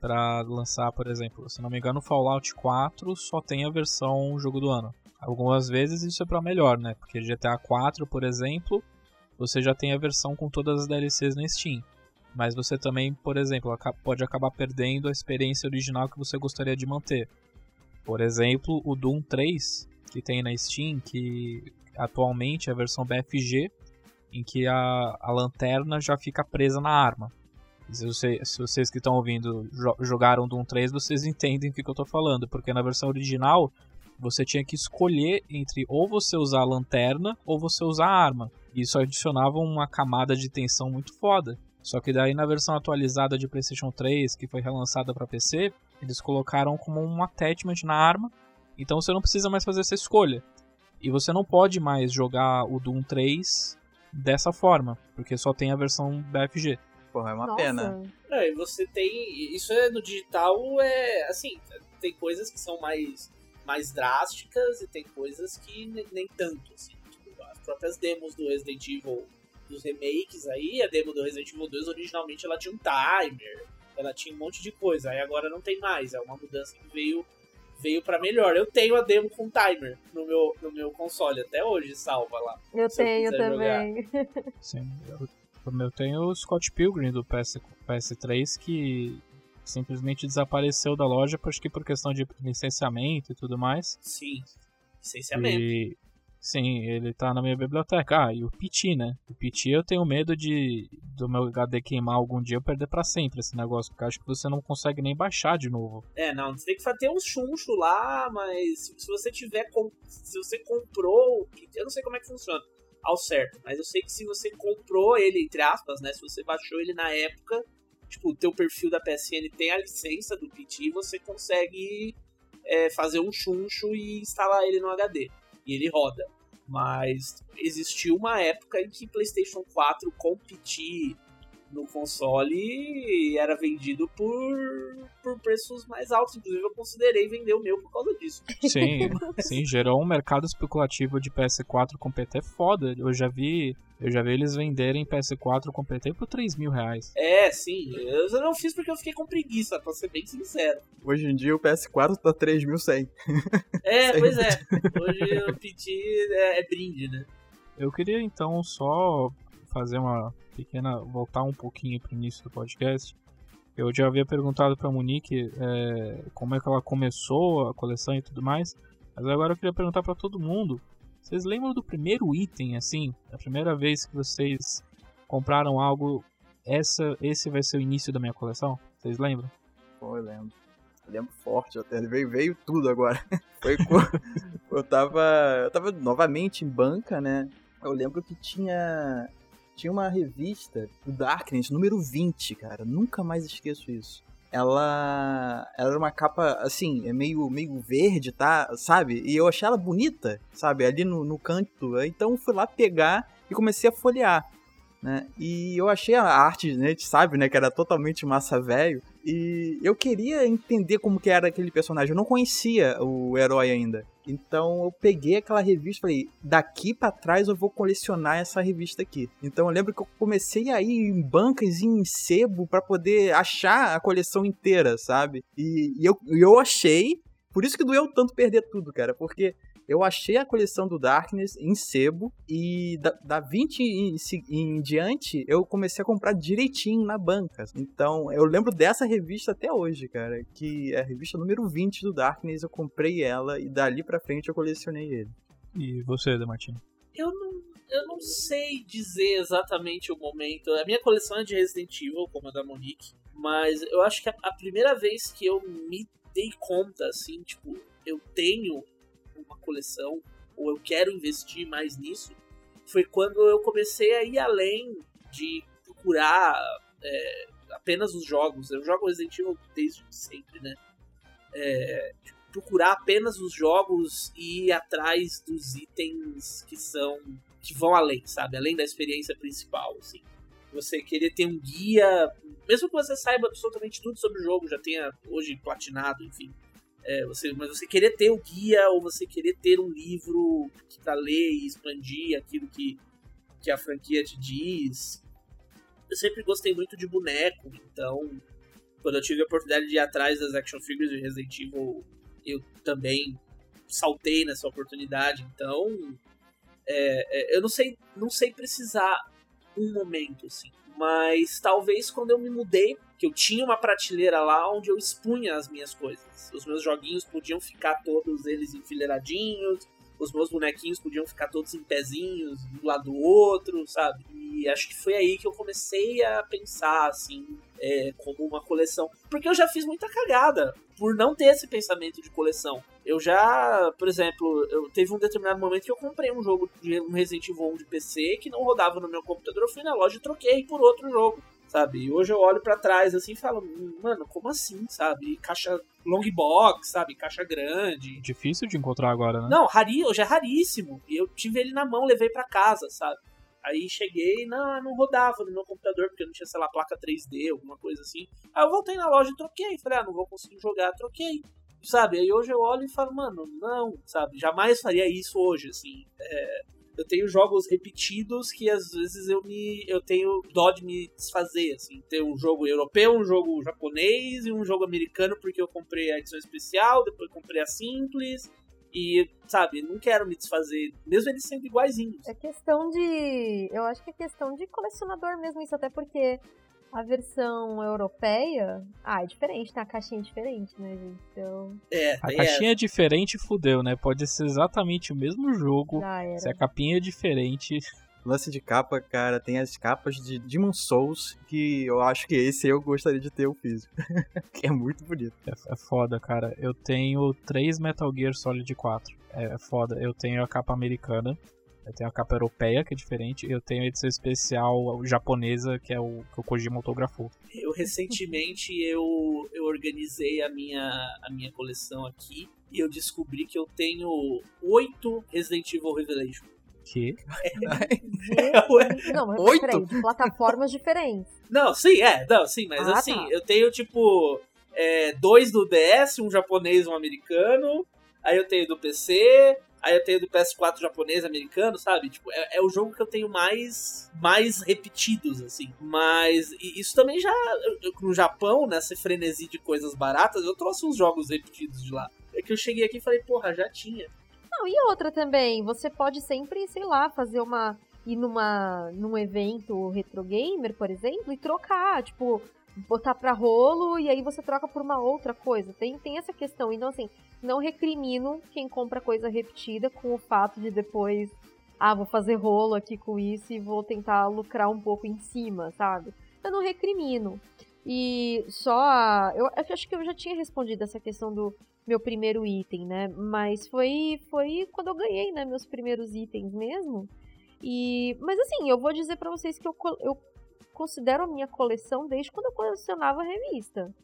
para lançar, por exemplo, se não me engano, Fallout 4 só tem a versão jogo do ano. Algumas vezes isso é para melhor, né? Porque GTA 4, por exemplo, você já tem a versão com todas as DLCs na Steam. Mas você também, por exemplo, pode acabar perdendo a experiência original que você gostaria de manter. Por exemplo, o Doom 3, que tem na Steam, que atualmente é a versão BFG, em que a, a lanterna já fica presa na arma. Se, você, se vocês que estão ouvindo jogaram Doom 3, vocês entendem o que, que eu estou falando, porque na versão original você tinha que escolher entre ou você usar a lanterna ou você usar a arma. Isso adicionava uma camada de tensão muito foda. Só que daí na versão atualizada de PlayStation 3, que foi relançada para PC, eles colocaram como um attachment na arma, então você não precisa mais fazer essa escolha. E você não pode mais jogar o Doom 3 dessa forma, porque só tem a versão BFG. Porra, é uma Nossa. pena. É, e você tem. Isso é no digital, é. Assim, tem coisas que são mais, mais drásticas e tem coisas que nem, nem tanto, assim. Tipo, as próprias demos do Resident Evil, dos remakes aí, a demo do Resident Evil 2 originalmente ela tinha um timer, ela tinha um monte de coisa, aí agora não tem mais. É uma mudança que veio veio para melhor. Eu tenho a demo com timer no meu, no meu console até hoje, salva lá. Eu tenho eu também. [laughs] Sim, eu eu tenho o Scott Pilgrim do PS, PS3 que simplesmente desapareceu da loja, acho que por questão de licenciamento e tudo mais. Sim, licenciamento. E, sim, ele tá na minha biblioteca. Ah, e o PT, né? O PT eu tenho medo de do meu HD queimar algum dia eu perder para sempre esse negócio, porque acho que você não consegue nem baixar de novo. É, não, você tem que ter uns chuncho lá, mas se você tiver. Se você comprou. Eu não sei como é que funciona ao certo. Mas eu sei que se você comprou ele, entre aspas, né? Se você baixou ele na época, tipo, o teu perfil da PSN tem a licença do PT, você consegue é, fazer um chuncho e instalar ele no HD. E ele roda. Mas existiu uma época em que PlayStation 4 com PT no console era vendido por, por preços mais altos. Inclusive, eu considerei vender o meu por causa disso. Sim, [laughs] sim, gerou um mercado especulativo de PS4 com PT foda. Eu já vi. Eu já vi eles venderem PS4 com PT por 3 mil reais. É, sim. Eu não fiz porque eu fiquei com preguiça, pra ser bem sincero. Hoje em dia o PS4 tá 3.100. [laughs] É, pois é. Hoje o PT é, é brinde, né? Eu queria então só fazer uma pequena. voltar um pouquinho pro início do podcast. Eu já havia perguntado pra Monique é, como é que ela começou a coleção e tudo mais. Mas agora eu queria perguntar para todo mundo. Vocês lembram do primeiro item, assim? A primeira vez que vocês compraram algo, essa, esse vai ser o início da minha coleção? Vocês lembram? Pô, eu lembro. Eu lembro forte até. Veio, veio tudo agora. [laughs] Foi [laughs] eu tava. Eu tava novamente em banca, né? Eu lembro que tinha tinha uma revista, o Darkness, número 20, cara. Nunca mais esqueço isso. Ela, ela era uma capa, assim, é meio, meio verde, tá? Sabe? E eu achei ela bonita, sabe? Ali no, no canto. Então fui lá pegar e comecei a folhear. Né? E eu achei a arte, né, a gente sabe, né, que era totalmente massa velho. E eu queria entender como que era aquele personagem. Eu não conhecia o herói ainda. Então eu peguei aquela revista e falei, daqui para trás eu vou colecionar essa revista aqui. Então eu lembro que eu comecei a ir em bancas em sebo para poder achar a coleção inteira, sabe? E, e eu, eu achei, por isso que doeu tanto perder tudo, cara, porque eu achei a coleção do Darkness em sebo e da, da 20 em, em, diante eu comecei a comprar direitinho na banca. Então eu lembro dessa revista até hoje, cara, que é a revista número 20 do Darkness, eu comprei ela e dali pra frente eu colecionei ele. E você, Demartino? Eu não, eu não sei dizer exatamente o momento. A minha coleção é de Resident Evil, como a da Monique, mas eu acho que a, a primeira vez que eu me dei conta, assim, tipo, eu tenho uma coleção, ou eu quero investir mais nisso, foi quando eu comecei a ir além de procurar é, apenas os jogos. Eu jogo Resident Evil desde sempre, né? É, procurar apenas os jogos e ir atrás dos itens que são que vão além, sabe? Além da experiência principal, assim. Você querer ter um guia, mesmo que você saiba absolutamente tudo sobre o jogo, já tenha hoje platinado, enfim. É, você, mas você querer ter o guia ou você querer ter um livro para ler e expandir aquilo que, que a franquia te diz. Eu sempre gostei muito de boneco, então quando eu tive a oportunidade de ir atrás das action figures de Resident Evil, eu também saltei nessa oportunidade. Então, é, é, eu não sei, não sei precisar um momento assim, mas talvez quando eu me mudei que eu tinha uma prateleira lá onde eu expunha as minhas coisas. Os meus joguinhos podiam ficar todos eles enfileiradinhos, os meus bonequinhos podiam ficar todos em pezinhos, um lado do outro, sabe? E acho que foi aí que eu comecei a pensar, assim, é, como uma coleção. Porque eu já fiz muita cagada por não ter esse pensamento de coleção. Eu já, por exemplo, eu teve um determinado momento que eu comprei um jogo de um Resident Evil 1 de PC que não rodava no meu computador, eu fui na loja e troquei por outro jogo sabe? E hoje eu olho para trás assim e falo, mano, como assim, sabe? Caixa long box, sabe? Caixa grande. Difícil de encontrar agora, né? Não, rari, hoje é raríssimo. E eu tive ele na mão, levei para casa, sabe? Aí cheguei, não, não rodava no meu computador, porque não tinha, sei lá, placa 3D, alguma coisa assim. Aí eu voltei na loja e troquei. Falei, ah, não vou conseguir jogar, troquei. Sabe? Aí hoje eu olho e falo, mano, não, sabe? Jamais faria isso hoje, assim. É, eu tenho jogos repetidos que às vezes eu me eu tenho dó de me desfazer assim. Ter um jogo europeu um jogo japonês e um jogo americano porque eu comprei a edição especial depois comprei a simples e sabe não quero me desfazer mesmo eles sendo iguaizinhos. É questão de eu acho que é questão de colecionador mesmo isso até porque a versão europeia, ah, é diferente, tem a caixinha diferente, né, gente? Então. É, a caixinha é diferente, fudeu, né? Pode ser exatamente o mesmo jogo. Se a capinha é diferente. Lance de capa, cara, tem as capas de Demon Souls, que eu acho que esse eu gostaria de ter o físico. [laughs] que é muito bonito. É, é, foda, cara. Eu tenho três Metal Gear Solid 4. É, é foda. Eu tenho a capa americana, eu tenho a capa europeia, que é diferente, e eu tenho a edição especial japonesa, que é o que o Kojima autografou. Eu recentemente eu, eu organizei a minha, a minha coleção aqui e eu descobri que eu tenho oito Resident Evil Revelation. Que? É, [laughs] não, mas Oito? peraí, de plataformas diferentes. Não, sim, é, não, sim, mas ah, assim, tá. eu tenho tipo é, dois do DS, um japonês e um americano. Aí eu tenho do PC, Aí eu tenho do PS4 japonês, americano, sabe? Tipo, é, é, o jogo que eu tenho mais mais repetidos, assim. Mas isso também já. No Japão, nessa frenesi de coisas baratas, eu trouxe uns jogos repetidos de lá. É que eu cheguei aqui e falei, porra, já tinha. Não, e outra também, você pode sempre, sei lá, fazer uma. ir numa, num evento retro gamer, por exemplo, e trocar. Tipo, botar pra rolo e aí você troca por uma outra coisa. Tem, tem essa questão. Então, assim, não recrimino quem compra coisa repetida com o fato de depois, ah, vou fazer rolo aqui com isso e vou tentar lucrar um pouco em cima, sabe? Eu não recrimino. E só. Eu, eu acho que eu já tinha respondido essa questão do meu primeiro item, né? Mas foi, foi quando eu ganhei, né? Meus primeiros itens mesmo. E, mas assim, eu vou dizer para vocês que eu, eu considero a minha coleção desde quando eu colecionava revista.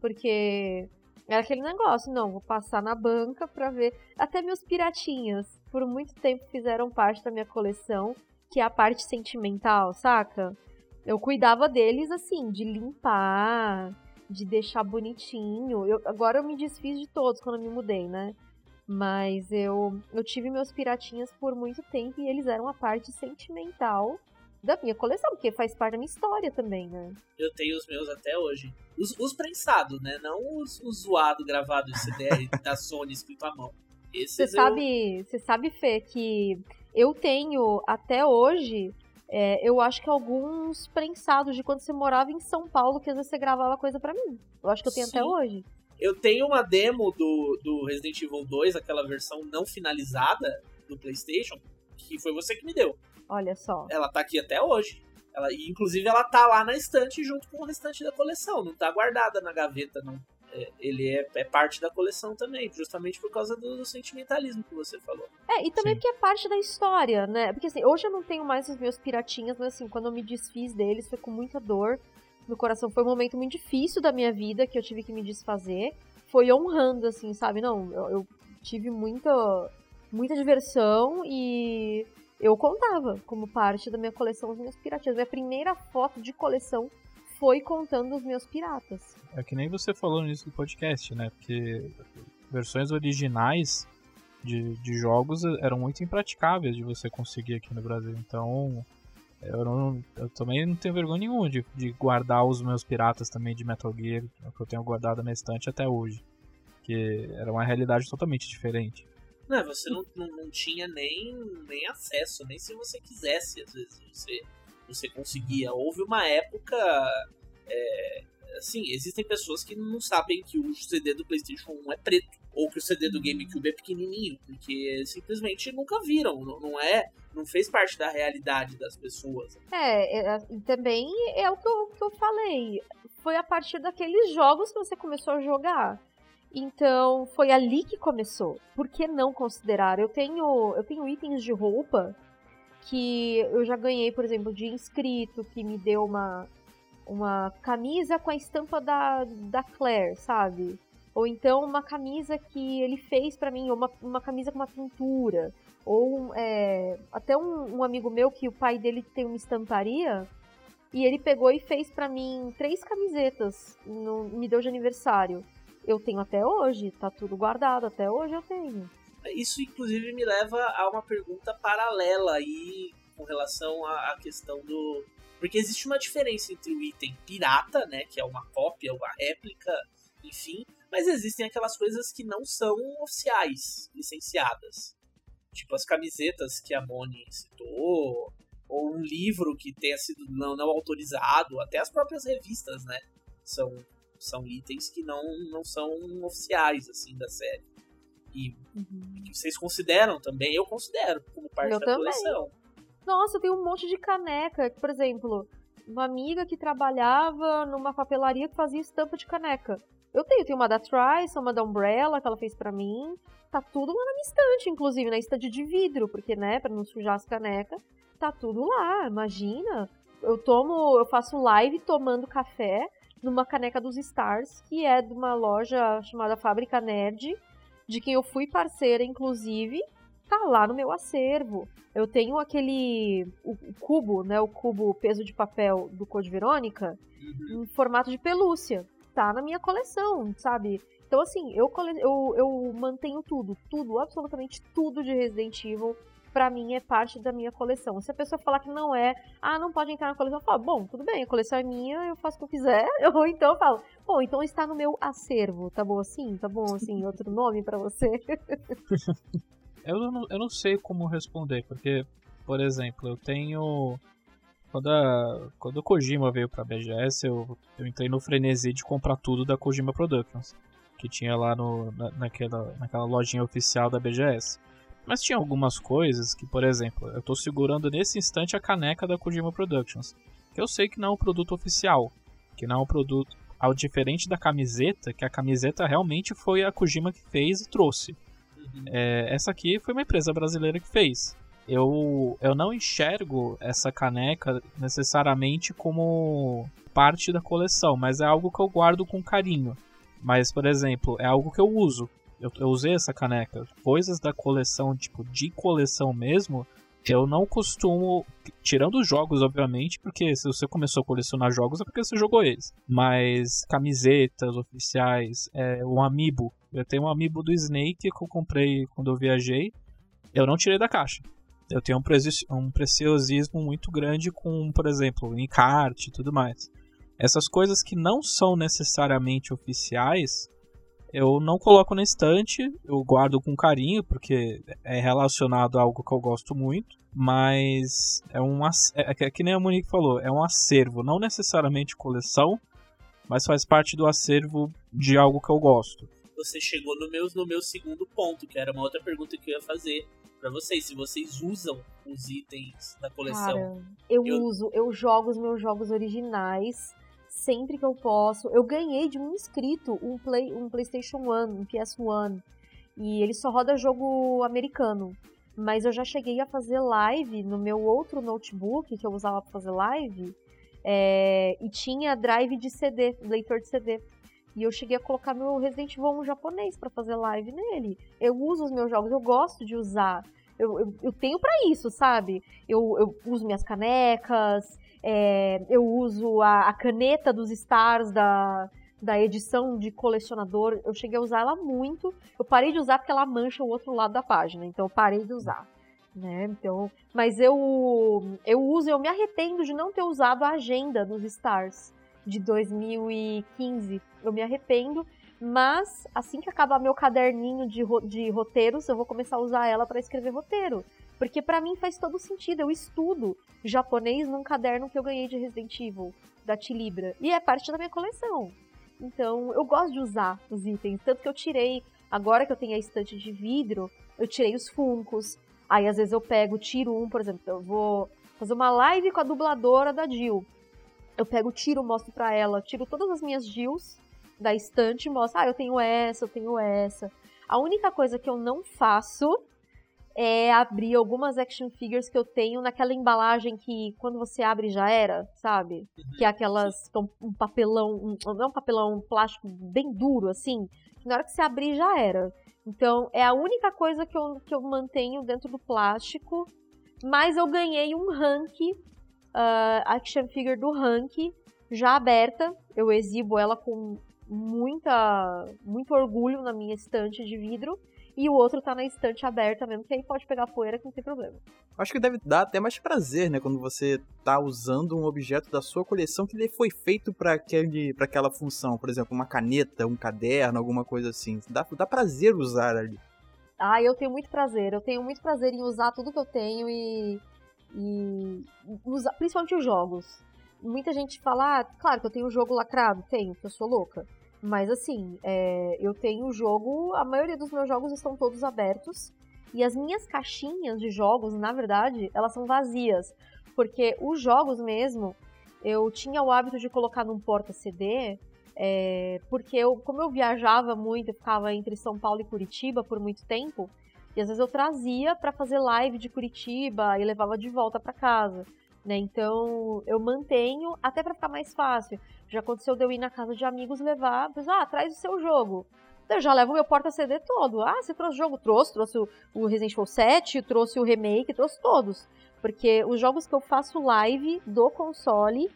Porque era aquele negócio, não, vou passar na banca pra ver. Até meus piratinhas, por muito tempo fizeram parte da minha coleção, que é a parte sentimental, saca? Eu cuidava deles assim, de limpar, de deixar bonitinho. Eu, agora eu me desfiz de todos quando me mudei, né? Mas eu, eu tive meus piratinhas por muito tempo e eles eram a parte sentimental da minha coleção, porque faz parte da minha história também, né? Eu tenho os meus até hoje. Os, os prensados, né? Não os, os zoados gravados [laughs] CDR da Sony escrito à mão. Você eu... sabe, você sabe, Fê, que eu tenho até hoje, é, eu acho que alguns prensados de quando você morava em São Paulo, que às vezes você gravava coisa para mim. Eu acho que eu tenho Sim. até hoje. Eu tenho uma demo do, do Resident Evil 2, aquela versão não finalizada do PlayStation, que foi você que me deu. Olha só. Ela tá aqui até hoje. Ela, inclusive, ela tá lá na estante junto com o restante da coleção. Não tá guardada na gaveta, não. É, ele é, é, parte da coleção também, justamente por causa do, do sentimentalismo que você falou. É, e também Sim. porque é parte da história, né? Porque assim, hoje eu não tenho mais os meus piratinhas, mas assim, quando eu me desfiz deles foi com muita dor no coração. Foi um momento muito difícil da minha vida que eu tive que me desfazer. Foi honrando, assim, sabe? Não, eu, eu tive muita, muita diversão e eu contava como parte da minha coleção os meus piratinhas. Minha primeira foto de coleção foi contando os meus piratas. É que nem você falou no início do podcast, né? Porque versões originais de, de jogos eram muito impraticáveis de você conseguir aqui no Brasil. Então, eu, não, eu também não tenho vergonha nenhuma de, de guardar os meus piratas também de Metal Gear, que eu tenho guardado na estante até hoje. Que era uma realidade totalmente diferente. Não, você não, não, não, tinha nem, nem acesso, nem se você quisesse, às vezes você, você conseguia. Houve uma época. É, assim, existem pessoas que não sabem que o CD do PlayStation 1 é preto, ou que o CD do GameCube é pequenininho, porque simplesmente nunca viram, não, não é. Não fez parte da realidade das pessoas. É, é também é o que eu, que eu falei. Foi a partir daqueles jogos que você começou a jogar. Então, foi ali que começou. Por que não considerar? Eu tenho, eu tenho itens de roupa que eu já ganhei, por exemplo, de inscrito, que me deu uma, uma camisa com a estampa da, da Claire, sabe? Ou então uma camisa que ele fez para mim, ou uma, uma camisa com uma pintura. Ou é, até um, um amigo meu que o pai dele tem uma estamparia e ele pegou e fez para mim três camisetas, no, me deu de aniversário eu tenho até hoje, tá tudo guardado, até hoje eu tenho. Isso, inclusive, me leva a uma pergunta paralela aí com relação à, questão do. Porque existe uma diferença entre o item pirata, né? Que é uma cópia, uma réplica, enfim. Mas existem aquelas coisas que não são oficiais, licenciadas. Tipo as camisetas que a Moni citou, ou um livro que tenha sido não, não autorizado, até as próprias revistas, né? São são itens que não, não são oficiais, assim, da série. E uhum. que vocês consideram também, eu considero como parte eu da também. coleção. Nossa, tem um monte de caneca. Por exemplo, uma amiga que trabalhava numa papelaria que fazia estampa de caneca. Eu tenho, tenho uma da Trice, uma da Umbrella que ela fez para mim. Tá tudo lá na minha estante, inclusive, na estante de vidro, porque, né, pra não sujar as canecas. Tá tudo lá, imagina. Eu tomo, eu faço live tomando café numa caneca dos Stars, que é de uma loja chamada Fábrica Nerd, de quem eu fui parceira, inclusive, tá lá no meu acervo. Eu tenho aquele o, o cubo, né, o cubo peso de papel do Code Verônica, uhum. em formato de pelúcia. Tá na minha coleção, sabe? Então, assim, eu, eu, eu mantenho tudo, tudo, absolutamente tudo de Resident Evil para mim é parte da minha coleção. Se a pessoa falar que não é, ah, não pode entrar na coleção, eu falo, bom, tudo bem, a coleção é minha, eu faço o que eu quiser. [laughs] Ou então eu falo, bom, então está no meu acervo, tá bom assim? Tá bom assim, outro nome para você? [laughs] eu, não, eu não sei como responder, porque, por exemplo, eu tenho. Quando, a, quando o Kojima veio pra BGS, eu, eu entrei no frenesi de comprar tudo da Kojima Productions, que tinha lá no, na, naquela, naquela lojinha oficial da BGS. Mas tinha algumas coisas que, por exemplo, eu estou segurando nesse instante a caneca da Kojima Productions, que eu sei que não é um produto oficial, que não é um produto ao diferente da camiseta, que a camiseta realmente foi a Kojima que fez e trouxe. Uhum. É, essa aqui foi uma empresa brasileira que fez. Eu, eu não enxergo essa caneca necessariamente como parte da coleção, mas é algo que eu guardo com carinho. Mas, por exemplo, é algo que eu uso eu, eu usei essa caneca. Coisas da coleção, tipo, de coleção mesmo, eu não costumo, tirando os jogos, obviamente, porque se você começou a colecionar jogos é porque você jogou eles. Mas camisetas oficiais, é, um amiibo, Eu tenho um amiibo do Snake que eu comprei quando eu viajei. Eu não tirei da caixa. Eu tenho um, um preciosismo muito grande com, por exemplo, encarte e tudo mais. Essas coisas que não são necessariamente oficiais, eu não coloco na estante, eu guardo com carinho, porque é relacionado a algo que eu gosto muito, mas é um é, é que nem a Monique falou, é um acervo, não necessariamente coleção, mas faz parte do acervo de algo que eu gosto. Você chegou no meu, no meu segundo ponto, que era uma outra pergunta que eu ia fazer para vocês, se vocês usam os itens da coleção. Cara, eu, eu uso, eu jogo os meus jogos originais sempre que eu posso. Eu ganhei de um inscrito um, Play, um PlayStation 1, um PS1. E ele só roda jogo americano. Mas eu já cheguei a fazer live no meu outro notebook que eu usava para fazer live. É, e tinha drive de CD, leitor de CD. E eu cheguei a colocar meu Resident Evil 1 japonês para fazer live nele. Eu uso os meus jogos, eu gosto de usar. Eu, eu, eu tenho para isso, sabe? Eu, eu uso minhas canecas, é, eu uso a, a, caneta dos stars da, da edição de colecionador. Eu cheguei a usar ela muito. Eu parei de usar porque ela mancha o outro lado da página. Então eu parei de usar. Né? Então, mas eu eu uso, eu me arrependo de não ter usado a agenda dos stars de 2015. Eu me arrependo, mas assim que acabar meu caderninho de, de roteiros, eu vou começar a usar ela para escrever roteiro. Porque para mim faz todo sentido. Eu estudo japonês num caderno que eu ganhei de Resident Evil, da Tilibra. E é parte da minha coleção. Então, eu gosto de usar os itens. Tanto que eu tirei, agora que eu tenho a estante de vidro, eu tirei os funcos. Aí, às vezes, eu pego, tiro um, por exemplo, eu vou fazer uma live com a dubladora da Jill. Eu pego, tiro, mostro pra ela, tiro todas as minhas Jills da estante e mostro, ah, eu tenho essa, eu tenho essa. A única coisa que eu não faço é abrir algumas action figures que eu tenho naquela embalagem que quando você abre já era, sabe? Uhum. Que é aquelas. um papelão. Um, não é um papelão, um plástico bem duro, assim. Que na hora que você abrir já era. Então é a única coisa que eu, que eu mantenho dentro do plástico. Mas eu ganhei um rank, uh, action figure do rank, já aberta. Eu exibo ela com muita, muito orgulho na minha estante de vidro e o outro tá na estante aberta mesmo, que aí pode pegar poeira que não tem problema. Acho que deve dar até mais prazer, né, quando você tá usando um objeto da sua coleção que ele foi feito para aquele para aquela função, por exemplo, uma caneta, um caderno, alguma coisa assim. Dá, dá prazer usar ali. Ah, eu tenho muito prazer. Eu tenho muito prazer em usar tudo que eu tenho e, e usar, principalmente os jogos. Muita gente fala, ah, claro que eu tenho um jogo lacrado, tenho, que eu sou louca. Mas assim, é, eu tenho jogo, a maioria dos meus jogos estão todos abertos. E as minhas caixinhas de jogos, na verdade, elas são vazias. Porque os jogos mesmo, eu tinha o hábito de colocar num porta-CD, é, porque eu, como eu viajava muito, eu ficava entre São Paulo e Curitiba por muito tempo, e às vezes eu trazia para fazer live de Curitiba e levava de volta para casa. Né? Então eu mantenho até para ficar mais fácil. Já aconteceu de eu ir na casa de amigos levar, ah, traz o seu jogo. Eu já levo meu porta-CD todo. Ah, você trouxe o jogo? Trouxe, trouxe o Resident Evil 7, trouxe o remake, trouxe todos. Porque os jogos que eu faço live do console,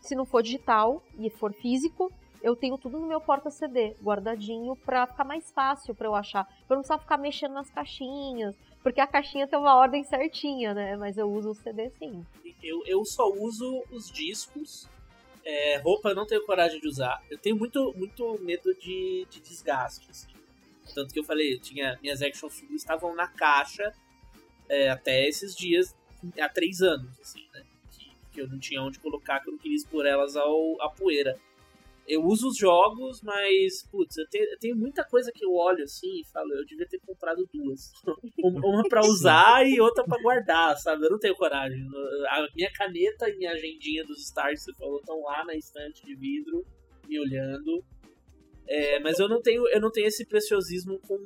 se não for digital e for físico, eu tenho tudo no meu porta-CD, guardadinho, pra ficar mais fácil pra eu achar. Pra não precisar ficar mexendo nas caixinhas, porque a caixinha tem uma ordem certinha, né? Mas eu uso o CD sim. Eu, eu só uso os discos é, roupa eu não tenho coragem de usar. Eu tenho muito, muito medo de, de desgaste. Assim. Tanto que eu falei, eu tinha, minhas action figures estavam na caixa é, até esses dias, há três anos, assim, né? Que, que, eu não tinha onde colocar, que eu não queria expor elas ao, à poeira eu uso os jogos, mas, putz, eu tenho, eu tenho, muita coisa que eu olho assim e falo, eu devia ter comprado duas. [laughs] Uma para usar e outra para guardar, sabe? Eu não tenho coragem. A minha caneta e minha agendinha dos Stars, você falou, estão lá na estante de vidro, me olhando. É, mas eu não tenho eu não tenho esse preciosismo com,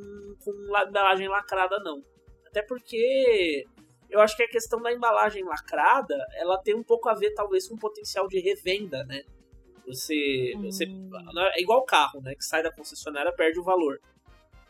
com embalagem lacrada, não. Até porque eu acho que a questão da embalagem lacrada, ela tem um pouco a ver, talvez, com o potencial de revenda, né? Você, você hum. é igual carro, né? Que sai da concessionária perde o valor.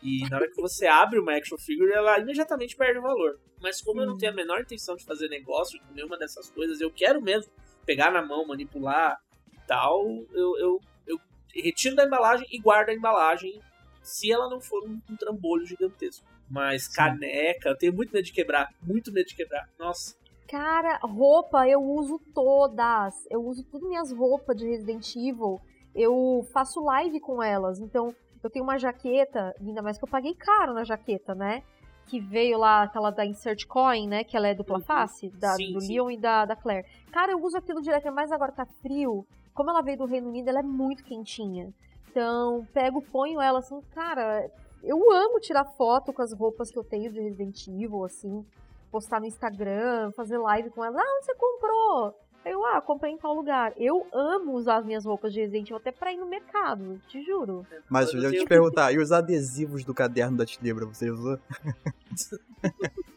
E na hora que você abre uma action figure, ela imediatamente perde o valor. Mas como eu não tenho a menor intenção de fazer negócio com nenhuma dessas coisas, eu quero mesmo pegar na mão, manipular e tal, eu, eu, eu retiro da embalagem e guardo a embalagem se ela não for um, um trambolho gigantesco. Mas caneca, eu tenho muito medo de quebrar, muito medo de quebrar. Nossa. Cara, roupa eu uso todas. Eu uso todas minhas roupas de Resident Evil. Eu faço live com elas. Então, eu tenho uma jaqueta, ainda mais que eu paguei caro na jaqueta, né? Que veio lá, aquela da Insert Coin, né? Que ela é dupla Uhum. face, da, Sim, do sim. Leon e da, da Claire. Cara, eu uso aquilo direto, mas agora tá frio. Como ela veio do Reino Unido, ela é muito quentinha. Então, pego, ponho ela assim, cara, eu amo tirar foto com as roupas que eu tenho de Resident Evil, assim, postar no Instagram, fazer live com ela. Ah, onde você comprou? Eu, ah, comprei em tal lugar. Eu amo usar as minhas roupas de Resident Evil até pra ir no mercado, te juro. Mas Eu eu ia te perguntar, e os adesivos do caderno da Tilibra, você usou? [laughs]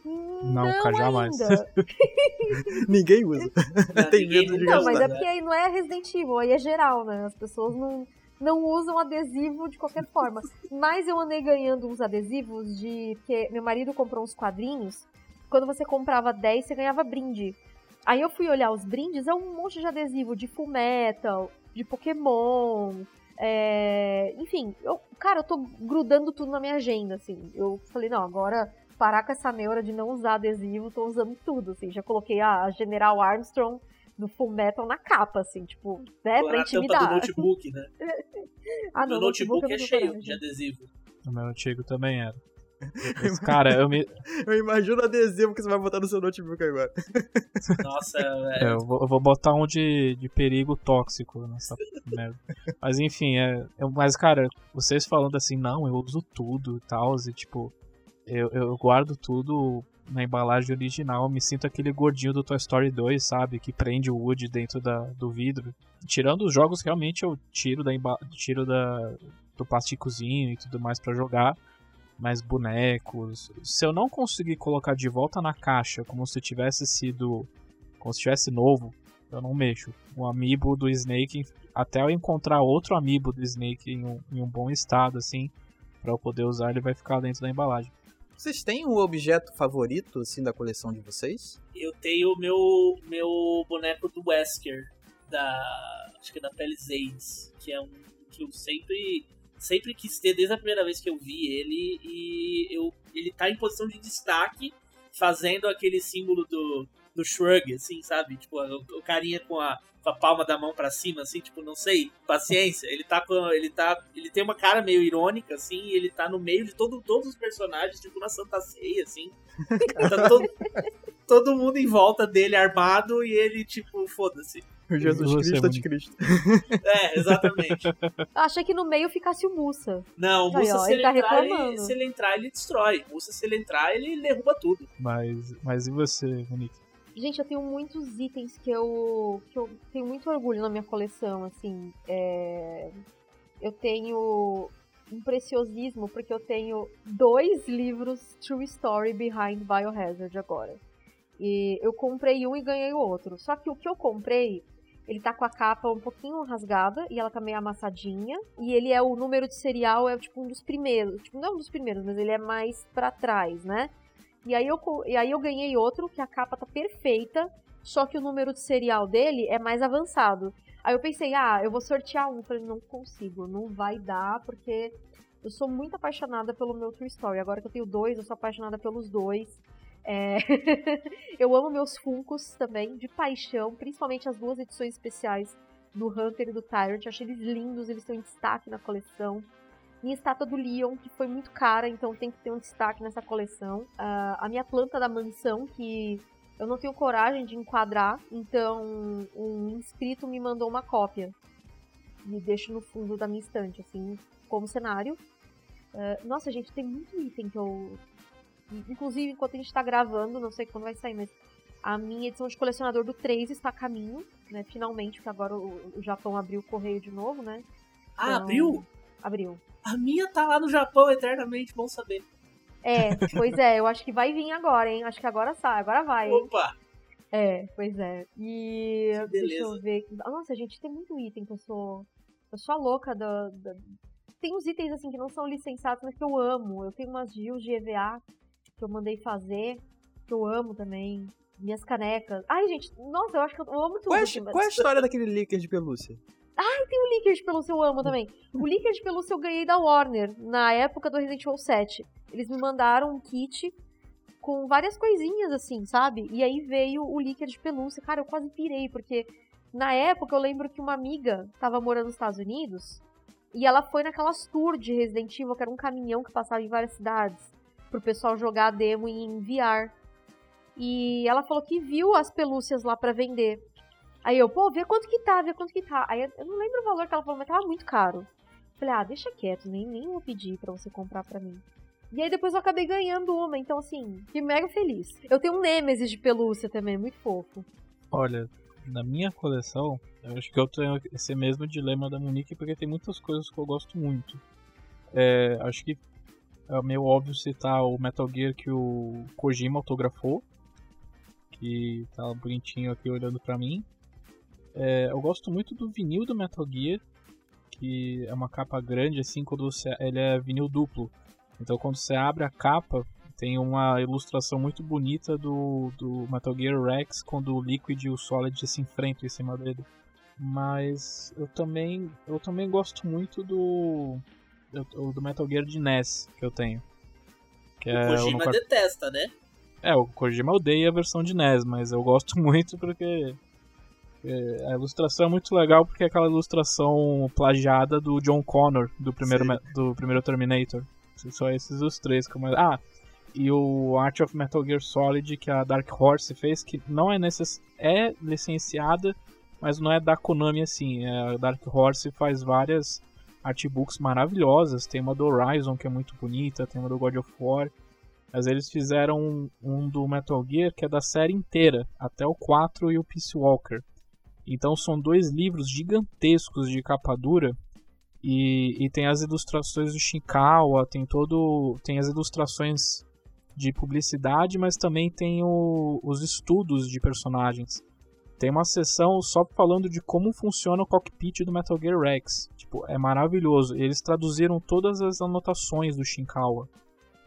Não, cara, jamais. [laughs] Ninguém usa. [laughs] Tem Ninguém medo de nunca Não, mas é porque aí não é Resident Evil, aí é geral, né? As pessoas não, não usam adesivo de qualquer forma. Mas eu andei ganhando uns adesivos de. Porque meu marido comprou uns quadrinhos. Quando você comprava 10, você ganhava brinde. Aí eu fui olhar os brindes, é um monte de adesivo de Full Metal, de Pokémon. é, Enfim, eu, cara, eu tô grudando tudo na minha agenda, assim. Eu falei, não, agora parar com essa neura de não usar adesivo, tô usando tudo, assim. Já coloquei a General Armstrong do Full Metal na capa, assim, tipo, né, pra na tampa do intimidar. notebook, né? [laughs] Ah, Meu não, notebook eu é cheio de adesivo. O meu antigo também era. Mas, cara, eu me. Eu imagino o adesivo que você vai botar no seu notebook agora. Nossa, é, é, eu, vou, eu vou botar um de, de perigo tóxico nessa merda. Mas enfim, é, é- Mas, cara, vocês falando assim, não, eu uso tudo e tal, e tipo, eu, eu guardo tudo na embalagem original, eu me sinto aquele gordinho do Toy Story 2, sabe? Que prende o Woody dentro da, do vidro. Tirando os jogos, realmente eu tiro da tiro da, do plasticozinho e tudo mais pra jogar. Mas bonecos. Se eu não conseguir colocar de volta na caixa como se tivesse sido. Como se tivesse novo, eu não mexo. O amiibo do Snake, até eu encontrar outro amiibo do Snake em um, em um bom estado, assim, pra eu poder usar, ele vai ficar dentro da embalagem. Vocês têm um objeto favorito, assim, da coleção de vocês? eu tenho o meu, meu boneco do Wesker, da. Acho que é da Palisades, que é um que eu sempre. Sempre quis ter desde a primeira vez que eu vi ele. E eu, ele tá em posição de destaque, fazendo aquele símbolo do, do shrug, assim, sabe? Tipo, o, o carinha com a, com a palma da mão pra cima, assim, tipo, não sei, paciência. Ele tá com. Ele tá. Ele tem uma cara meio irônica, assim, e ele tá no meio de todo, todos os personagens, tipo, na Santa Ceia, assim. Tá todo, [laughs] todo mundo em volta dele armado e ele, tipo, foda-se. O Jesus Você, Cristo Monique. anticristo. É, exatamente. Eu achei que no meio ficasse o Mussa. Não, o Aí, ó, se, ele ele tá entrar, ele, se ele entrar, ele destrói. O Musa, se ele entrar, ele derruba tudo. Mas, mas e você, Monique? Gente, eu tenho muitos itens que eu, que eu tenho muito orgulho na minha coleção, assim. é, Eu tenho um preciosismo, porque eu tenho dois livros True Story Behind Biohazard agora. E eu comprei um e ganhei o outro. Só que o que eu comprei, ele tá com a capa um pouquinho rasgada e ela tá meio amassadinha. E ele é o número de serial, é tipo um dos primeiros. Tipo, não um dos primeiros, mas ele é mais pra trás, né? E aí, eu, e aí eu ganhei outro, que a capa tá perfeita, só que o número de serial dele é mais avançado. Aí eu pensei, ah, eu vou sortear um. Falei, não consigo, não vai dar, porque eu sou muito apaixonada pelo meu True Story. Agora que eu tenho dois, eu sou apaixonada pelos dois. É, [laughs] eu amo meus Funkos também, de paixão, principalmente as duas edições especiais do Hunter e do Tyrant. Eu achei eles lindos, eles estão em destaque na coleção. Minha estátua do Leon, que foi muito cara, então tem que ter um destaque nessa coleção. Ah, a minha planta da mansão, que eu não tenho coragem de enquadrar, então um inscrito me mandou uma cópia. Me deixo no fundo da minha estante, assim, como cenário. Ah, nossa, gente, tem muito item que eu. Inclusive, enquanto a gente tá gravando, não sei quando vai sair, mas a minha edição de colecionador do 3 está a caminho, né? Finalmente, porque agora o, o Japão abriu o correio de novo, né? Ah, Então, abriu? Abriu. A minha tá lá no Japão eternamente, bom saber. É, pois é, eu acho que vai vir agora, hein? Acho que agora sai, agora vai, hein? Opa! É, pois é. E Que deixa eu beleza. ver. Nossa, gente, tem muito item que eu sou. Eu sou a louca da. da- Tem uns itens assim que não são licenciados, mas que eu amo. Eu tenho umas Gils de EVA que eu mandei fazer, que eu amo também. Minhas canecas. Ai, gente, nossa, eu acho que eu amo tudo. Qual é, assim, mas- qual é a história daquele líquido de pelúcia? Ai, tem o Licker de pelúcia, eu amo também. O Licker de pelúcia eu ganhei da Warner, na época do Resident Evil 7. Eles me mandaram um kit com várias coisinhas, assim, sabe? E aí veio o Licker de pelúcia. Cara, eu quase pirei, porque na época eu lembro que uma amiga tava morando nos Estados Unidos e ela foi naquelas tours de Resident Evil, que era um caminhão que passava em várias cidades, pro pessoal jogar demo e enviar. E ela falou que viu as pelúcias lá para vender. Aí eu, pô, vê quanto que tá, vê quanto que tá. Aí eu não lembro o valor que ela falou, mas tava muito caro. Falei, ah, deixa quieto, nem, nem vou pedir pra você comprar pra mim. E aí depois eu acabei ganhando uma, então assim, fiquei mega feliz. Eu tenho um Nemesis de pelúcia também, muito fofo. Olha, na minha coleção, eu acho que eu tenho esse mesmo dilema da Monique, porque tem muitas coisas que eu gosto muito. É, acho que é meio óbvio citar o Metal Gear que o Kojima autografou, que tá bonitinho aqui olhando pra mim. É, eu gosto muito do vinil do Metal Gear, que é uma capa grande, assim, quando você, ele é vinil duplo. Então quando você abre a capa, tem uma ilustração muito bonita do, do Metal Gear Rex quando o Liquid e o Solid se enfrentam em cima dele. Mas eu também, eu também gosto muito do, do Metal Gear de NES que eu tenho. Que o é Kojima detesta, né? É, o Kojima odeia a versão de NES, mas eu gosto [laughs] muito porque é, a ilustração é muito legal porque é aquela ilustração plagiada do John Connor, do primeiro, do primeiro Terminator. Só esses os três. Como... Ah, e o Art of Metal Gear Solid que a Dark Horse fez, que não é necess... é licenciada, mas não é da Konami assim. É, a Dark Horse faz várias artbooks maravilhosas. Tem uma do Horizon que é muito bonita, tem uma do God of War. Mas eles fizeram um, um do Metal Gear que é da série inteira, até o 4 e o Peace Walker. Então são dois livros gigantescos de capa dura e, e tem as ilustrações do Shinkawa, tem todo, tem as ilustrações de publicidade, mas também tem o, os estudos de personagens. Tem uma sessão só falando de como funciona o cockpit do Metal Gear Rex. Tipo, é maravilhoso. Eles traduziram todas as anotações do Shinkawa.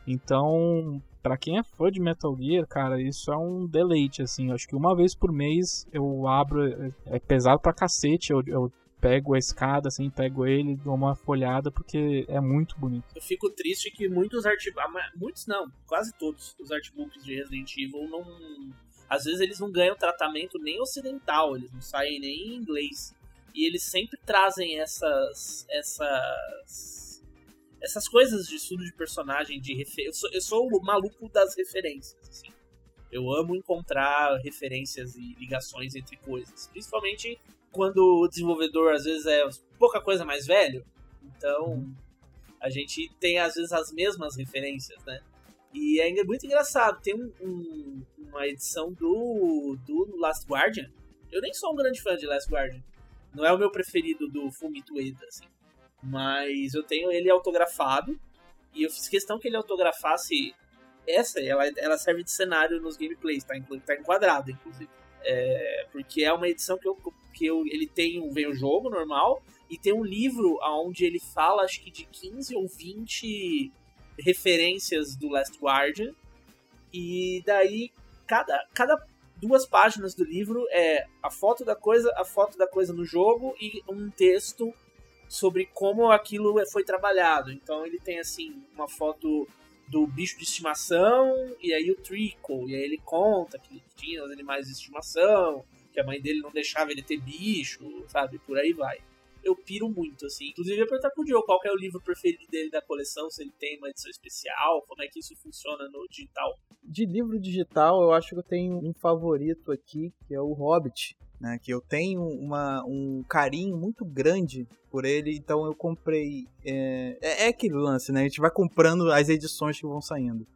Então, para quem é fã de Metal Gear, cara, isso é um deleite, assim. Acho que uma vez por mês eu abro. É, é pesado pra cacete. Eu, eu pego a escada, assim, pego ele, dou uma folhada, porque é muito bonito. Eu fico triste que muitos artbooks. Muitos não, quase todos os artbooks de Resident Evil não. Às vezes eles não ganham tratamento nem ocidental, eles não saem nem em inglês. E eles sempre trazem essas. essas essas coisas de estudo de personagem, de refer... eu, sou, eu sou o maluco das referências, assim. Eu amo encontrar referências e ligações entre coisas. Principalmente quando o desenvolvedor às vezes é pouca coisa mais velho. Então uhum. a gente tem às vezes as mesmas referências, né? E é muito engraçado. Tem um, um, uma edição do, do Last Guardian. Eu nem sou um grande fã de Last Guardian. Não é o meu preferido do Fumito Ueda, assim. Mas eu tenho ele autografado. E eu fiz questão que ele autografasse essa. Ela, ela serve de cenário nos gameplays, tá, tá enquadrado, inclusive. É, porque é uma edição que, eu, que eu, ele tem vem o jogo normal e tem um livro onde ele fala acho que de 15 ou 20 referências do Last Guardian e daí cada, cada duas páginas do livro é a foto da coisa a foto da coisa no jogo e um texto sobre como aquilo foi trabalhado. Então ele tem assim uma foto do bicho de estimação e aí o Trickle, e aí ele conta que tinha os animais de estimação, que a mãe dele não deixava ele ter bicho, sabe? Por aí vai. Eu piro muito, assim. Inclusive, eu perguntar pro Diogo qual é o livro preferido dele da coleção, se ele tem uma edição especial, como é que isso funciona no digital. De livro digital, eu acho que eu tenho um favorito aqui, que é o Hobbit né? Que eu tenho uma, um carinho muito grande por ele, então eu comprei. É, é, é, aquele lance, né? A gente vai comprando as edições que vão saindo.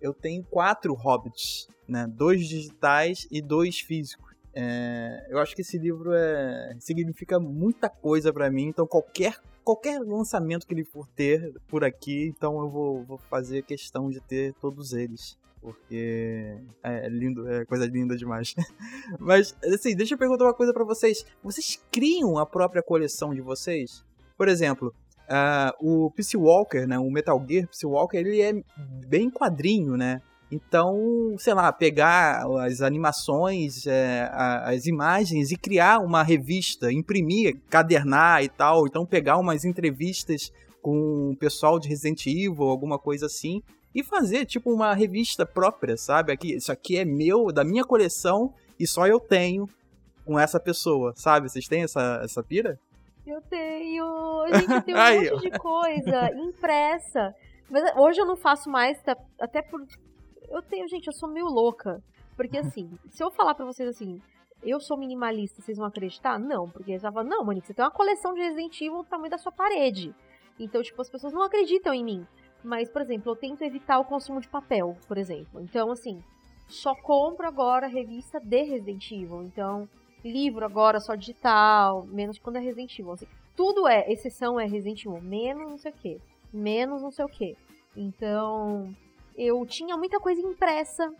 Eu tenho quatro Hobbits, né? Dois digitais e dois físicos. É, eu acho que esse livro é, significa muita coisa para mim, então qualquer qualquer lançamento que ele for ter por aqui, então eu vou, vou fazer questão de ter todos eles porque é, lindo, é coisa linda demais. [laughs] Mas, assim, deixa eu perguntar uma coisa para vocês. Vocês criam a própria coleção de vocês? Por exemplo, uh, o Peace Walker, né, o Metal Gear Peace Walker, ele é bem quadrinho, né? Então, sei lá, pegar as animações, é, as imagens e criar uma revista, imprimir, cadernar e tal. Então, pegar umas entrevistas com o pessoal de Resident Evil, alguma coisa assim, e fazer tipo uma revista própria, sabe? Aqui, isso aqui é meu, da minha coleção e só eu tenho com essa pessoa, sabe? Vocês têm essa, essa pira? Eu tenho. Gente, eu tenho um [laughs] Aí, monte de coisa impressa. Mas hoje eu não faço mais, tá, até por. Eu tenho, gente, eu sou meio louca. Porque [laughs] assim, se eu falar pra vocês assim, eu sou minimalista, vocês vão acreditar? Não, porque eles vão falar, não, Monique, você tem uma coleção de Resident Evil do tamanho da sua parede. Então, tipo, as pessoas não acreditam em mim. Mas, por exemplo, eu tento evitar o consumo de papel, por exemplo. Então, assim, só compro agora revista de Resident Evil. Então, livro agora só digital, menos quando é Resident Evil. Assim, tudo é, exceção é Resident Evil, menos não sei o que, menos não sei o que. Então, eu tinha muita coisa impressa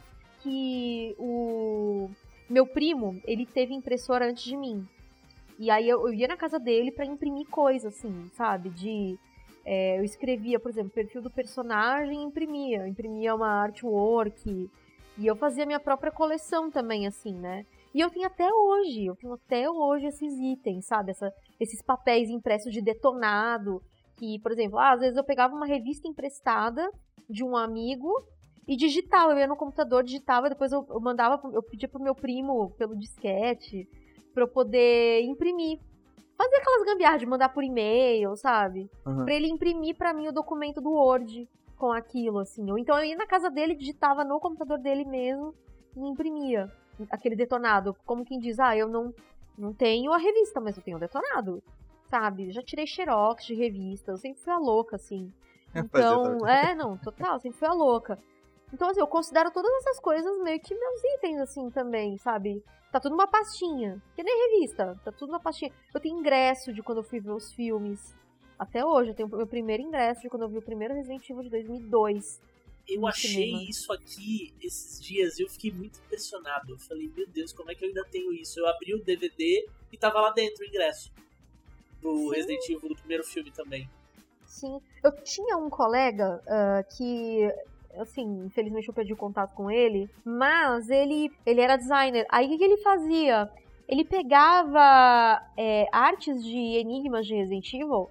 que o meu primo, ele teve impressora antes de mim. E aí eu, eu ia na casa dele para imprimir coisa, assim, sabe? De. É, eu escrevia, por exemplo, perfil do personagem e imprimia. imprimia uma artwork. E eu fazia minha própria coleção também, assim, né? E eu tenho até hoje, eu tenho até hoje esses itens, sabe? Essa, esses papéis impressos de detonado. Que, por exemplo, ah, às vezes eu pegava uma revista emprestada de um amigo e digitava. Eu ia no computador, digitava, depois eu, eu mandava, eu pedia pro meu primo pelo disquete para eu poder imprimir. Fazer aquelas gambiarras de mandar por e-mail, sabe? Uhum. Pra ele imprimir para mim o documento do Word com aquilo, assim. Ou então eu ia na casa dele, digitava no computador dele mesmo e imprimia aquele detonado. Como quem diz, ah, eu não, não tenho a revista, mas eu tenho o detonado. Sabe? Já tirei xerox de revista, eu sempre fui a louca, assim. Então, é, não, total, sempre fui a louca. Então, assim, eu considero todas essas coisas meio que meus itens, assim, também, sabe? Tá tudo numa pastinha. Que nem revista, tá tudo numa pastinha. Eu tenho ingresso de quando eu fui ver os filmes. Até hoje, eu tenho meu primeiro ingresso de quando eu vi o primeiro Resident Evil de 2002. Eu achei cinema. isso aqui esses dias e eu fiquei muito impressionado. Eu falei, meu Deus, como é que eu ainda tenho isso? Eu abri o DVD e tava lá dentro o ingresso do Sim. Resident Evil do primeiro filme também. Sim, eu tinha um colega uh, que assim, infelizmente eu perdi o contato com ele, mas ele, ele era designer. Aí o que, que ele fazia? Ele pegava é, artes de enigmas de Resident Evil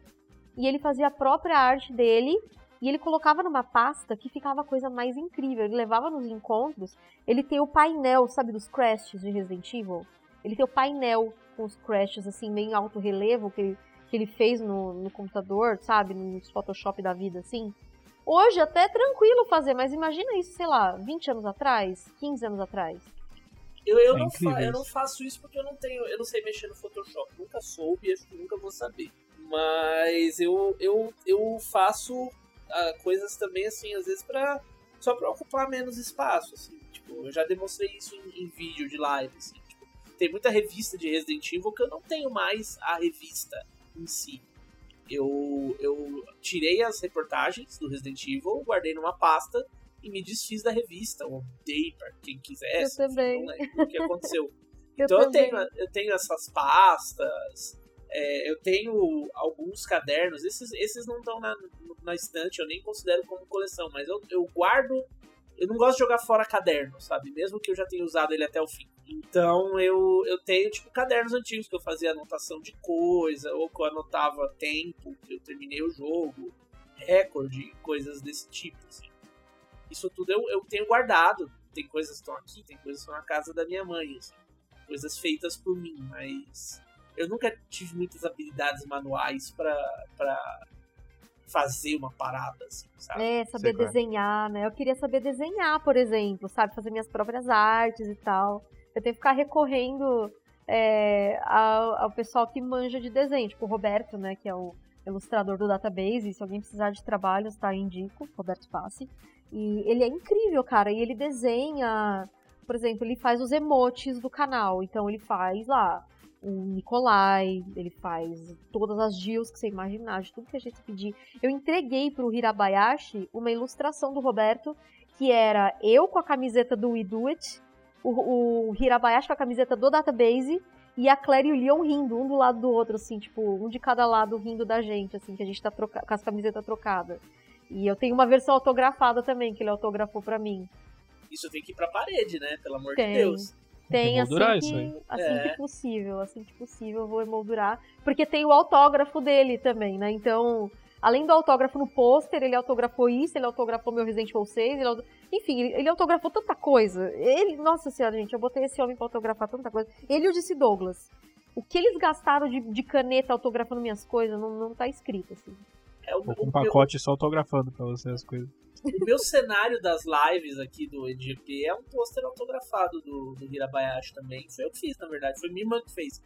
e ele fazia a própria arte dele e ele colocava numa pasta que ficava a coisa mais incrível. Ele levava nos encontros, ele tem o painel, sabe, dos crashes de Resident Evil? Ele tem o painel com os crashes, assim, meio em alto relevo que ele, que ele fez no, no computador, sabe, nos Photoshop da vida, assim. Hoje até é tranquilo fazer, mas imagina isso, sei lá, 20 anos atrás, 15 anos atrás. Eu, eu, é não, fa eu não faço isso porque eu não tenho. Eu não sei mexer no Photoshop. Nunca soube e acho que nunca vou saber. Mas eu, eu, eu faço uh, coisas também, assim, às vezes, pra. Só pra ocupar menos espaço, assim. Tipo, eu já demonstrei isso em, em vídeo de live, assim. Tipo, tem muita revista de Resident Evil que eu não tenho mais a revista em si eu, eu tirei as reportagens do Resident Evil, guardei numa pasta e me desfiz da revista, ou dei pra quem quiser. Eu também. o que aconteceu. eu [laughs] então eu tenho, eu tenho essas pastas, é, eu tenho alguns cadernos, esses, esses não estão na, na estante, eu nem considero como coleção, mas eu, eu guardo. Eu não gosto de jogar fora caderno, sabe? Mesmo que eu já tenha usado ele até o fim. Então eu, eu tenho tipo cadernos antigos que eu fazia anotação de coisa, ou que eu anotava tempo que eu terminei o jogo, recorde, coisas desse tipo. Assim. Isso tudo eu, eu tenho guardado. Tem coisas que estão aqui, tem coisas que estão na casa da minha mãe, assim. coisas feitas por mim, mas eu nunca tive muitas habilidades manuais para fazer uma parada, assim, sabe? É, saber Sei desenhar, né? Eu queria saber desenhar, por exemplo, sabe? Fazer minhas próprias artes e tal. Eu tenho que ficar recorrendo é, ao, ao, pessoal que manja de desenho, tipo o Roberto, né, que é o ilustrador do database. Se alguém precisar de trabalhos, tá? Indico, Roberto Passe. E ele é incrível, cara. E ele desenha, por exemplo, ele faz os emotes do canal. Então ele faz lá o Nikolai, ele faz todas as Gils que você imaginar, de tudo que a gente pedir. Eu entreguei pro Hirabayashi uma ilustração do Roberto, que era eu com a camiseta do We Do It, o, o Hirabayashi com a camiseta do Database e a Claire e o Leon rindo, um do lado do outro, assim, tipo, um de cada lado rindo da gente, assim, que a gente tá troca com as camisetas trocadas. E eu tenho uma versão autografada também, que ele autografou para mim. isso tem que ir pra parede, né? Pelo amor Tem. de Deus. Tem assim, emoldurar que, isso aí. assim É. que possível, assim que possível eu vou emoldurar. Porque tem o autógrafo dele também, né? Então, além do autógrafo no pôster, ele autografou isso, ele autografou meu Resident Evil 6, ele enfim, ele, autografou tanta coisa. Ele, nossa senhora, gente, eu botei esse homem pra autografar tanta coisa. Ele e o Disse Douglas. O que eles gastaram de, de caneta autografando minhas coisas não, não tá escrito, assim. É o, um meu- pacote só autografando pra você as coisas. O meu cenário das lives aqui do EDGP é um pôster autografado do, do Hirabayashi também. Foi eu que fiz, na verdade. Foi minha irmã que fez.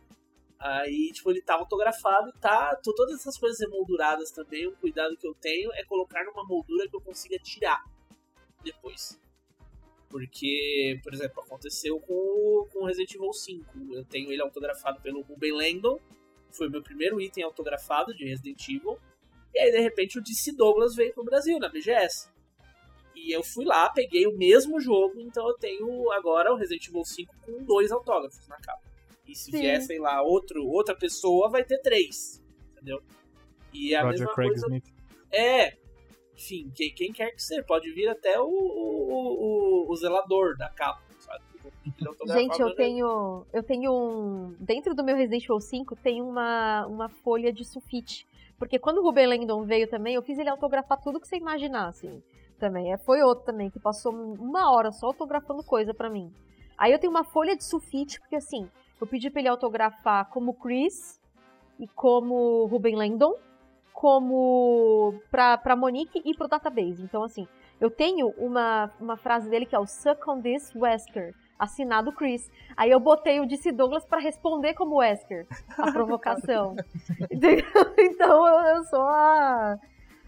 Aí, tipo, ele tava autografado tá. tô- Todas essas coisas emolduradas também. O cuidado que eu tenho é colocar numa moldura que eu consiga tirar depois. Porque, por exemplo, aconteceu com, com Resident Evil 5. Eu tenho ele autografado pelo Ruben Langdon. Foi o meu primeiro item autografado de Resident Evil. E aí, de repente, o DC Douglas veio pro Brasil, na BGS. E eu fui lá, peguei o mesmo jogo, então eu tenho agora o Resident Evil 5 com dois autógrafos na capa. E se Sim. vier, sei lá, outro, outra pessoa, vai ter três. Entendeu? E é a Roger mesma Craig coisa. Smith. É. Enfim, quem, quem quer que seja, pode vir até o, o, o, o zelador da capa, sabe? Gente, eu tenho. Eu tenho um. Dentro do meu Resident Evil 5 tem uma, uma folha de sulfite. Porque quando o Ruben Langdon veio também, eu fiz ele autografar tudo que você imaginar, assim. Também. É, Foi outro também, que passou uma hora só autografando coisa pra mim. Aí eu tenho uma folha de sulfite, porque assim, eu pedi pra ele autografar como Chris e como Ruben Langdon, como pra Monique e pro database. Então, assim, eu tenho uma, uma frase dele que é o Suck on this Wesker, assinado Chris. Aí eu botei o DC Douglas pra responder como Wesker, a [laughs] provocação. Então eu, sou a,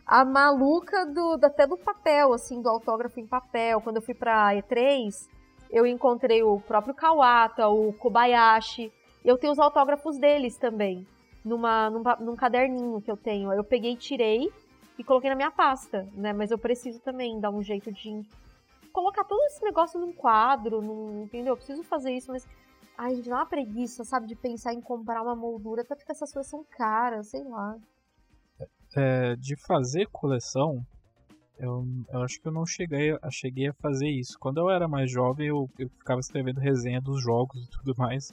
a maluca do, do- até do papel, assim, do autógrafo em papel. Quando eu fui pra E3, eu encontrei o próprio Kawata, o Kobayashi. Eu tenho os autógrafos deles também, numa, num, num caderninho que eu tenho. Eu peguei, tirei e coloquei na minha pasta, né? Mas eu preciso também dar um jeito de colocar todo esse negócio num quadro, num, entendeu? Eu preciso fazer isso, mas. Ai, gente, dá uma preguiça, sabe? De pensar em comprar uma moldura, até porque essas coisas são caras, sei lá. É, de fazer coleção, eu, eu acho que eu não cheguei a, cheguei a fazer isso. Quando eu era mais jovem, eu, eu ficava escrevendo resenha dos jogos e tudo mais.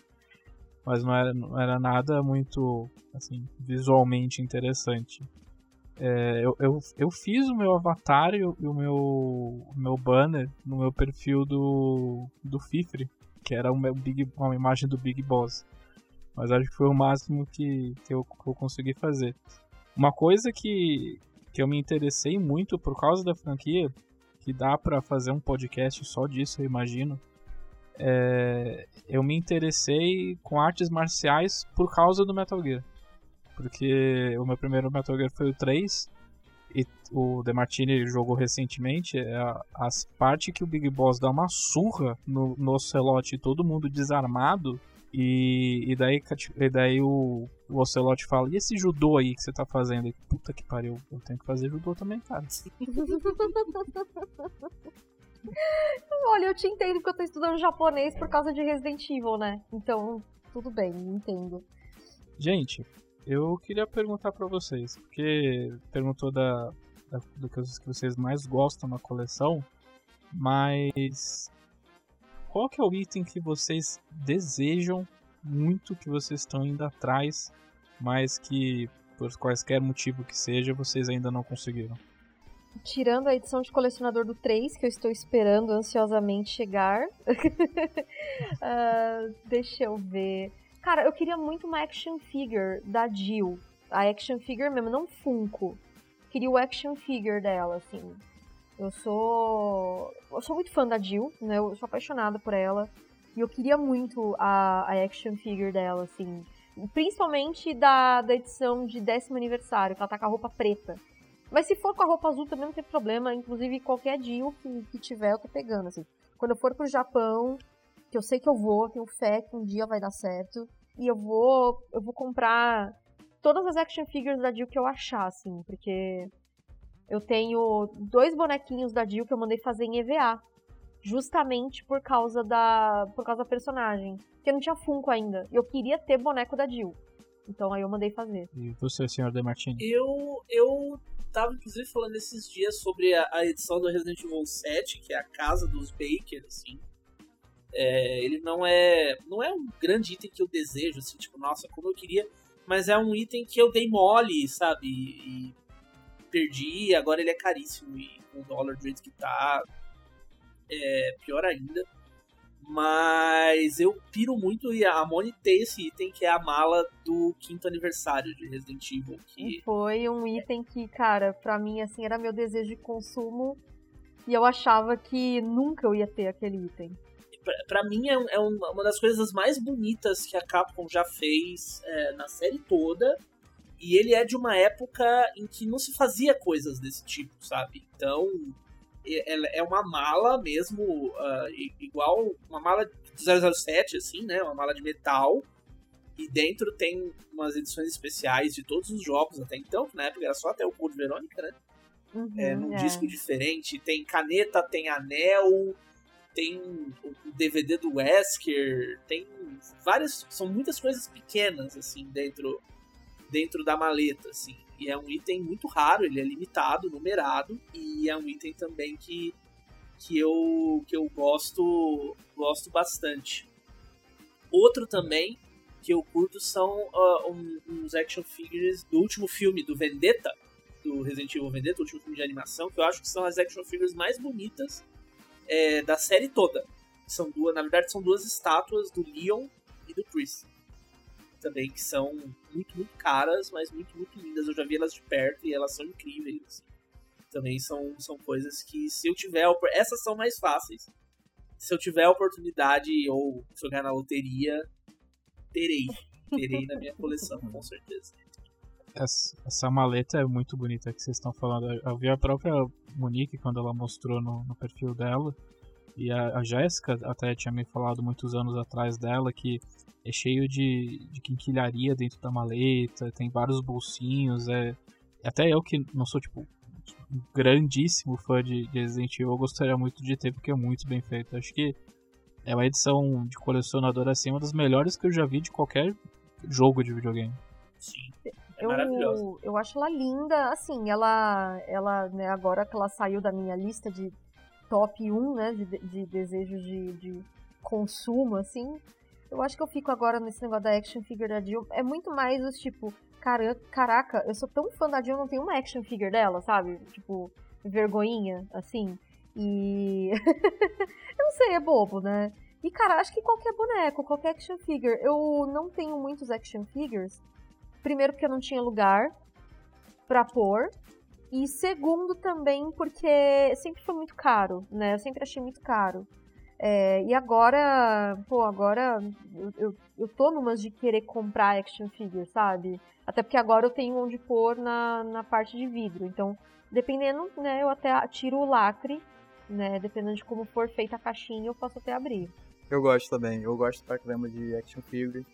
Mas não era, não era nada muito, assim, visualmente interessante. É, eu, eu, eu fiz o meu avatar e o, o meu, meu banner no meu perfil do, do Fifre, que era uma, Big, uma imagem do Big Boss. Mas acho que foi o máximo que, que, eu, que eu consegui fazer. Uma coisa que, que eu me interessei muito por causa da franquia, que dá pra fazer um podcast só disso, eu imagino. É, eu me interessei com artes marciais por causa do Metal Gear. Porque o meu primeiro Metal Gear foi o 3 e o Demartini jogou recentemente. é A, as partes que o Big Boss dá uma surra no, no e todo mundo desarmado. E, e daí, e daí o, o Ocelote fala: E esse judô aí que você tá fazendo? E, Puta que pariu, eu tenho que fazer judô também, cara. [laughs] Olha, eu te entendo porque eu tô estudando japonês por causa de Resident Evil, né? Então, tudo bem, entendo. Gente, eu queria perguntar pra vocês, porque perguntou da, da- do que vocês mais gostam na coleção, mas qual que é o item que vocês desejam muito que vocês estão indo atrás, mas que por quaisquer motivo que seja, vocês ainda não conseguiram? Tirando a edição de colecionador do 3, que eu estou esperando ansiosamente chegar. [laughs] Ah, deixa eu ver. Cara, eu queria muito uma action figure da Jill. A action figure mesmo, não Funko. Queria o action figure dela, assim. Eu sou. Eu sou muito fã da Jill, né? Eu sou apaixonada por ela. E eu queria muito a, a action figure dela, assim. Principalmente da, da edição de décimo aniversário, que ela tá com a roupa preta. Mas se for com a roupa azul também não tem problema. Inclusive, qualquer Jill que, que tiver, eu tô pegando, assim. Quando eu for pro Japão, que eu sei que eu vou, tenho fé que um dia vai dar certo. E eu vou. Eu vou comprar todas as action figures da Jill que eu achar, assim, porque eu tenho dois bonequinhos da Jill que eu mandei fazer em EVA. Justamente por causa da. por causa da personagem. Porque não tinha Funko ainda. E eu queria ter boneco da Jill. Então aí eu mandei fazer. E você, senhor Demartini? Eu, eu tava inclusive falando esses dias sobre a, a, edição do Resident Evil 7, que é a casa dos Baker, assim. É, ele não é não é um grande item que eu desejo, assim, tipo, nossa, como eu queria, mas é um item que eu dei mole, sabe? E, e perdi, agora ele é caríssimo e com o dólar do jeito que tá, é pior ainda. Mas eu piro muito e a Moni ter esse item que é a mala do quinto aniversário de Resident Evil. Que... Foi um item que, cara, pra mim, assim, era meu desejo de consumo. E eu achava que nunca eu ia ter aquele item. Pra, pra mim é, é, uma das coisas mais bonitas que a Capcom já fez é, na série toda. E ele é de uma época em que não se fazia coisas desse tipo, sabe? Então, é uma mala mesmo, uh, igual uma mala de 007, assim, né? Uma mala de metal. E dentro tem umas edições especiais de todos os jogos até então, que na época era só até o Code Verônica, né? Uhum, é, num é. disco diferente. Tem caneta, tem anel, tem o DVD do Wesker, tem várias. São muitas coisas pequenas, assim, dentro, dentro da maleta, assim. E é um item muito raro, ele é limitado, numerado, e é um item também que, que, eu, que eu gosto, gosto bastante. Outro também que eu curto são uh, um, uns action figures do último filme, do Vendetta, do Resident Evil Vendetta, o último filme de animação, que eu acho que são as action figures mais bonitas é, da série toda. São duas, na verdade, são duas estátuas do Leon e do Chris também, que são muito, muito caras, mas muito, muito lindas. Eu já vi elas de perto e elas são incríveis. Assim. Também são, são coisas que, se eu tiver. Essas são mais fáceis. Se eu tiver a oportunidade ou ganhar na loteria, terei. Terei na minha coleção, com certeza. Essa, essa, maleta é muito bonita que vocês estão falando. Eu vi a própria Monique quando ela mostrou no, no perfil dela. E a, a Jéssica até tinha me falado muitos anos atrás dela que é cheio de, de quinquilharia dentro da maleta, tem vários bolsinhos, é... Até eu que não sou, tipo, um grandíssimo fã de, de Resident Evil, eu gostaria muito de ter, porque é muito bem feito. Acho que é uma edição de colecionador, assim, uma das melhores que eu já vi de qualquer jogo de videogame. Sim. É eu, eu acho ela linda, assim, ela, ela né, agora que ela saiu da minha lista de top 1, né, de, de desejos de, de consumo, assim, eu acho que eu fico agora nesse negócio da action figure da Jill. É muito mais os tipo, cara, caraca, eu sou tão fã da Jill, não tenho uma action figure dela, sabe? Tipo, vergonhinha, assim. E. [laughs] eu não sei, é bobo, né? E, cara, acho que qualquer boneco, qualquer action figure. Eu não tenho muitos action figures. Primeiro, porque eu não tinha lugar pra pôr. E segundo, também, porque sempre foi muito caro, né? Eu sempre achei muito caro. É, e agora, pô, agora eu, eu, eu tô numas de querer comprar action figure, sabe? Até porque agora eu tenho onde pôr na, na parte de vidro. Então, dependendo, né, eu até tiro o lacre, né? Dependendo de como for feita a caixinha, eu posso até abrir. Eu gosto também, eu gosto pra caramba de action figure.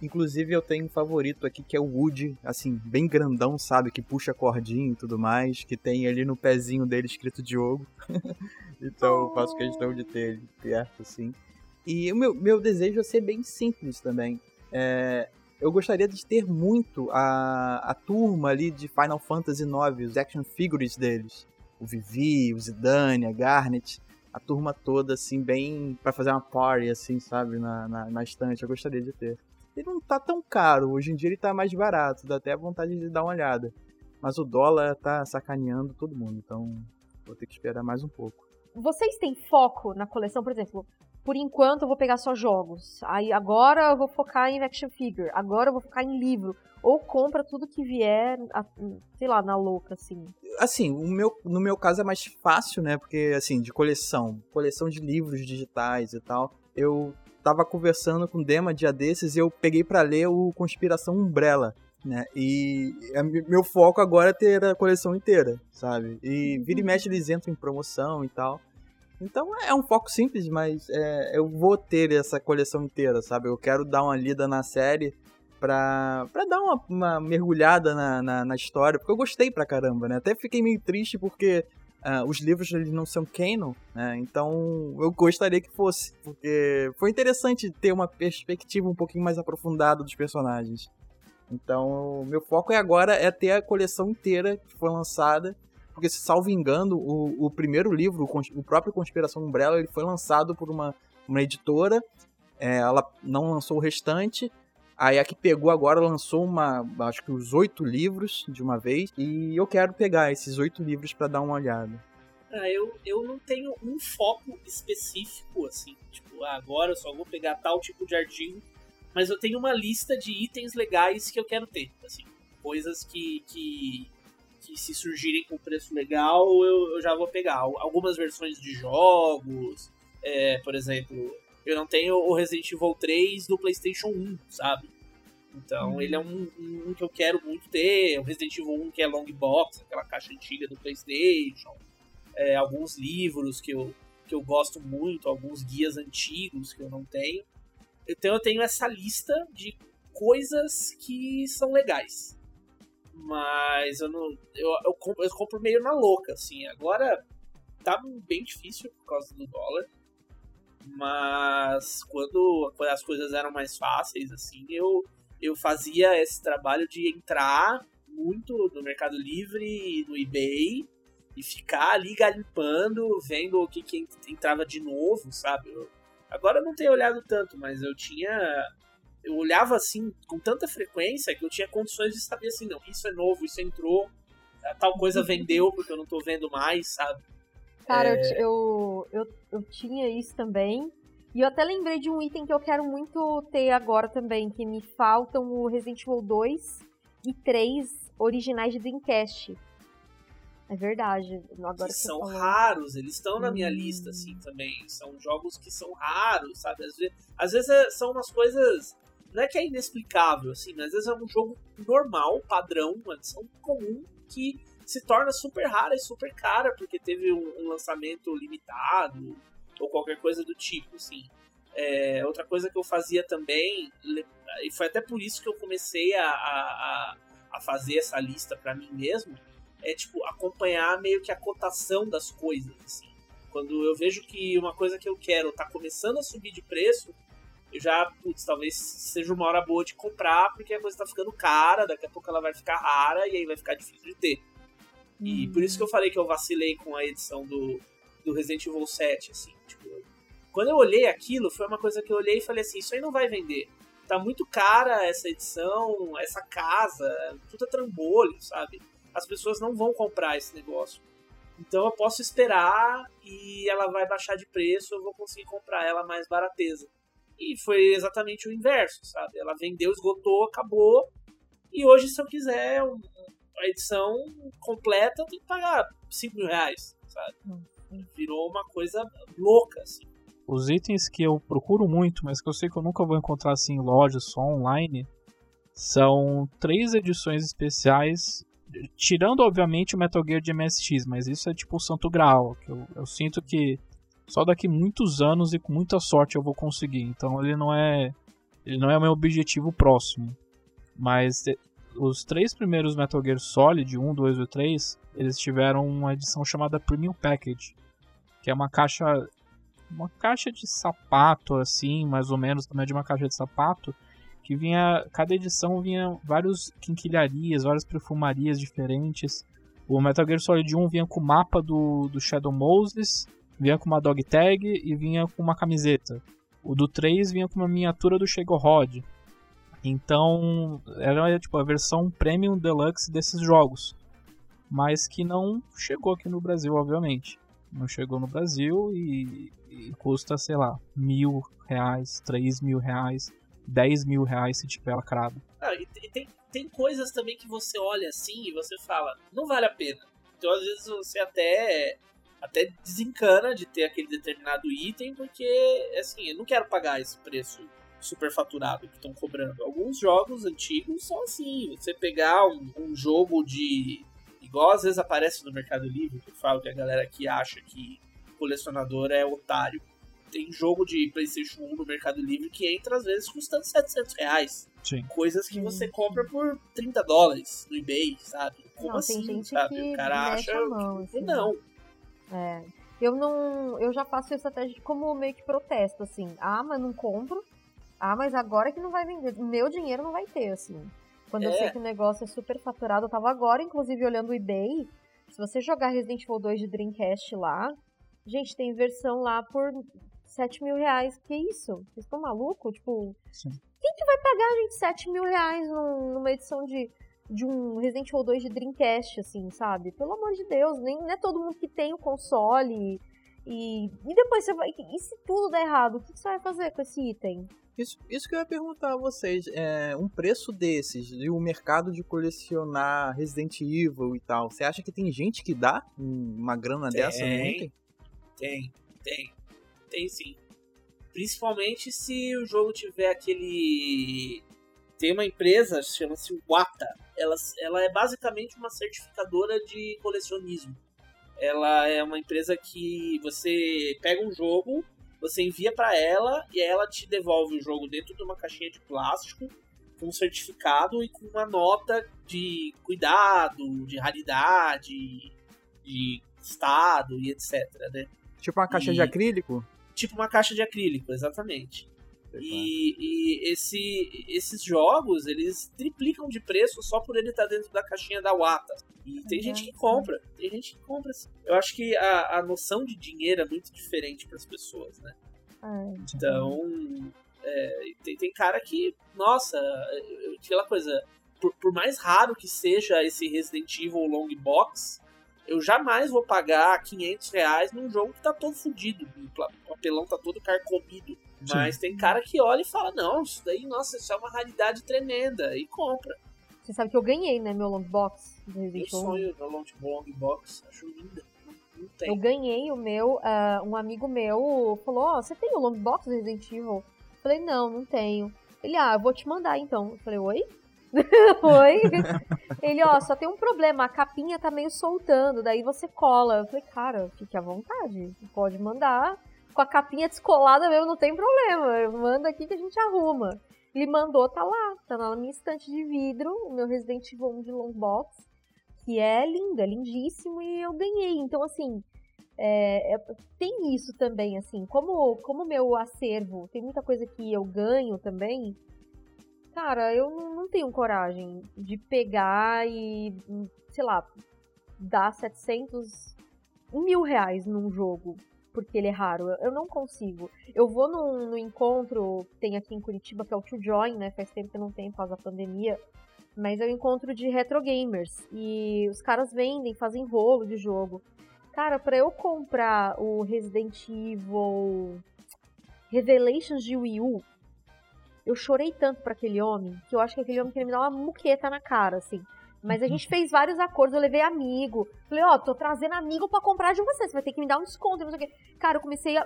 Inclusive eu tenho um favorito aqui que é o Woody, assim, bem grandão, sabe? Que puxa cordinha e tudo mais, que tem ali no pezinho dele escrito Diogo. [laughs] então eu faço questão de ter ele perto, assim. E o meu, meu desejo é ser bem simples também. É, eu gostaria de ter muito a, a turma ali de Final Fantasy IX, os action figures deles. O Vivi, o Zidane, a Garnet, a turma toda, assim, bem para fazer uma party, assim, sabe, na, na, na estante. Eu gostaria de ter ele não tá tão caro. Hoje em dia ele tá mais barato, dá até vontade de dar uma olhada. Mas o dólar tá sacaneando todo mundo, então vou ter que esperar mais um pouco. Vocês têm foco na coleção, por exemplo? Por enquanto eu vou pegar só jogos. Aí agora eu vou focar em action figure. Agora eu vou focar em livro. Ou compra tudo que vier, sei lá, na louca, assim. Assim, o meu, no meu caso é mais fácil, né? Porque, assim, de coleção. Coleção de livros digitais e tal. Eu tava conversando com o Dema dia desses e eu peguei para ler o Conspiração Umbrella. Né? E meu foco agora é ter a coleção inteira, sabe? E vira e mexe eles entram em promoção e tal. Então é um foco simples, mas é, eu vou ter essa coleção inteira, sabe? Eu quero dar uma lida na série pra, pra dar uma, uma mergulhada na, na, na, história, porque eu gostei pra caramba, né? Até fiquei meio triste porque Uh, os livros eles não são canon, né? então eu gostaria que fosse, porque foi interessante ter uma perspectiva um pouquinho mais aprofundada dos personagens. Então, meu foco é agora é ter a coleção inteira que foi lançada. Porque, se salvo engano, o, o primeiro livro, o, o próprio Conspiração Umbrella, ele foi lançado por uma, uma editora. É, ela não lançou o restante. Aí a que pegou agora lançou uma, acho que os oito livros de uma vez. E eu quero pegar esses oito livros para dar uma olhada. Ah, eu, eu não tenho um foco específico, assim. Tipo, ah, agora eu só vou pegar tal tipo de artigo. Mas eu tenho uma lista de itens legais que eu quero ter. Assim, coisas que, que, que se surgirem com preço legal, eu, eu já vou pegar. Algumas versões de jogos, é, por exemplo, eu não tenho o Resident Evil 3 do PlayStation 1, sabe? Então hum. ele é um, um, que eu quero muito ter. O Resident Evil 1 que é long box, aquela caixa antiga do PlayStation é, alguns livros que eu, que eu gosto muito, alguns guias antigos que eu não tenho. Então eu tenho essa lista de coisas que são legais. Mas eu não. Eu, eu, compro, eu compro meio na louca, assim. Agora tá bem difícil por causa do dólar. Mas quando as coisas eram mais fáceis, assim, eu, eu fazia esse trabalho de entrar muito no Mercado Livre e no eBay e ficar ali garimpando, vendo o que, que entrava de novo, sabe? Eu, agora eu não tenho olhado tanto, mas eu tinha. Eu olhava assim com tanta frequência que eu tinha condições de saber assim, não, isso é novo, isso entrou, tal coisa vendeu porque eu não tô vendo mais, sabe? Cara, é... eu, eu, eu, eu tinha isso também. E eu até lembrei de um item que eu quero muito ter agora também, que me faltam o Resident Evil 2 e 3 originais de Dreamcast. É verdade. Agora que são raros, eles estão na minha hum. lista, assim, também. São jogos que são raros, sabe? Às vezes, às vezes é, são umas coisas. Não é que é inexplicável, assim, mas às vezes é um jogo normal, padrão, uma edição comum, que se torna super rara e super cara, porque teve um, um lançamento limitado, ou qualquer coisa do tipo, assim. É, outra coisa que eu fazia também, e foi até por isso que eu comecei a, a, a fazer essa lista para mim mesmo, é tipo acompanhar meio que a cotação das coisas, assim. Quando eu vejo que uma coisa que eu quero tá começando a subir de preço, eu já, putz, talvez seja uma hora boa de comprar, porque a coisa tá ficando cara, daqui a pouco ela vai ficar rara e aí vai ficar difícil de ter. E hum. por isso que eu falei que eu vacilei com a edição do, do Resident Evil 7, assim, tipo, quando eu olhei aquilo, foi uma coisa que eu olhei e falei assim, isso aí não vai vender. Tá muito cara essa edição, essa casa, tudo é trambolho, sabe? as pessoas não vão comprar esse negócio. Então eu posso esperar e ela vai baixar de preço, eu vou conseguir comprar ela mais barateza. E foi exatamente o inverso, sabe? Ela vendeu, esgotou, acabou. E hoje, se eu quiser um, a edição completa, eu tenho que pagar 5 mil reais, sabe? Hum, Virou uma coisa louca, assim. Os itens que eu procuro muito, mas que eu sei que eu nunca vou encontrar assim em lojas, só online, são três edições especiais tirando obviamente o Metal Gear de MSX, mas isso é tipo o santo graal, que eu, eu sinto que só daqui muitos anos e com muita sorte eu vou conseguir. Então ele não é ele não é o meu objetivo próximo. Mas os três primeiros Metal Gear Solid, 1, 2 e 3, eles tiveram uma edição chamada Premium Package, que é uma caixa uma caixa de sapato assim, mais ou menos, também de uma caixa de sapato, que vinha cada edição vinha vários quinquilharias, várias perfumarias diferentes. O Metal Gear Solid 1 vinha com o mapa do, do Shadow Moses, vinha com uma dog tag e vinha com uma camiseta. O do 3 vinha com uma miniatura do Shego Rod. Então, era tipo a versão Premium Deluxe desses jogos. Mas que não chegou aqui no Brasil, obviamente. Não chegou no Brasil e, e custa, sei lá, mil reais, três mil reais. 10 mil reais se tiver lacrado. Ah, e tem, tem coisas também que você olha assim e você fala, não vale a pena. Então às vezes você até até desencana de ter aquele determinado item, porque assim, eu não quero pagar esse preço superfaturado que estão cobrando. Alguns jogos antigos são assim, você pegar um, um, jogo de. igual às vezes aparece no Mercado Livre, que eu falo que a galera que acha que colecionador é otário tem jogo de PlayStation 1 no Mercado Livre que entra às vezes custando 700 reais. Sim. Coisas que você compra por 30 dólares no eBay, sabe? Como não, assim, sabe? O cara acha. Mão, assim. Não. É. Eu não. Eu já faço estratégia como meio que protesto, assim. Ah, mas não compro. Ah, mas agora que não vai vender. Meu dinheiro não vai ter, assim. Quando eu É. sei que o negócio é super faturado, eu tava agora, inclusive, olhando o eBay. Se você jogar Resident Evil 2 de Dreamcast lá, gente, tem versão lá por 7 mil reais. Que isso? Vocês estão malucos? Tipo, Sim. quem que vai pagar, gente, 7 mil reais num- numa edição de, de um Resident Evil 2 de Dreamcast, assim, sabe? Pelo amor de Deus, nem, não é todo mundo que tem o console. E, e depois você vai. E se tudo der errado, o que você vai fazer com esse item? Isso, isso que eu ia perguntar a vocês. É, um preço desses, e o mercado de colecionar Resident Evil e tal, você acha que tem gente que dá um- uma grana dessa no Tem. item? Tem, tem. Tem sim. Principalmente se o jogo tiver aquele. Tem uma empresa, chama-se Wata. Ela, ela é basicamente uma certificadora de colecionismo. Ela é uma empresa que você pega um jogo, você envia pra ela e ela te devolve o jogo dentro de uma caixinha de plástico com um certificado e com uma nota de cuidado, de raridade, de estado e etc, né? Tipo uma caixa E- de acrílico? Tipo uma caixa de acrílico, exatamente. E, e esse, esses jogos, eles triplicam de preço só por ele estar dentro da caixinha da Wata. E tem gente que compra, tem gente que compra. sim. Eu acho que a, a noção de dinheiro é muito diferente para as pessoas, né? Então, é, tem, tem cara que, nossa, aquela coisa, por, por mais raro que seja esse Resident Evil Long Box, eu jamais vou pagar 500 reais num jogo que tá todo fudido, o pla- o papelão tá todo carcomido. Mas tem cara que olha e fala, não, isso daí, nossa, isso é uma raridade tremenda, e compra. Você sabe que eu ganhei, né, meu long box do Resident Evil 1. sonho no Long, long Box, acho linda. Eu ganhei o meu, ah, um amigo meu falou, ó, você tem o long box do Resident Evil? Eu falei, não, não tenho. Ele, ah, eu vou te mandar então. Eu falei, oi? [laughs] oi? Ele, ó, só tem um problema, a capinha tá meio soltando, daí você cola. Eu falei, cara, fique à vontade, pode mandar. Com a capinha descolada mesmo, não tem problema. Manda aqui que a gente arruma. Ele mandou, tá lá, tá na minha estante de vidro, o meu Resident Evil 1 de long box, que é lindo, é lindíssimo e eu ganhei. Então, assim, é, é- tem isso também, assim, como como meu acervo tem muita coisa que eu ganho também, cara, eu não, não tenho coragem de pegar e, sei lá, dar 700 mil reais num jogo porque ele é raro. Eu- não consigo. Eu vou num, no encontro que tem aqui em Curitiba, que é o To Join, né? Faz tempo que não tem por causa da pandemia. Mas é um encontro de retro gamers. E os caras vendem, fazem rolo de jogo. Cara, pra eu comprar o Resident Evil Revelations de Wii U, eu chorei tanto pra aquele homem que eu acho que aquele homem queria me dar uma muqueta na cara, assim. Mas a gente fez vários acordos, eu levei amigo. Falei, ó, tô trazendo amigo pra comprar de você, você vai ter que me dar um desconto, não sei o quê. Cara, eu comecei a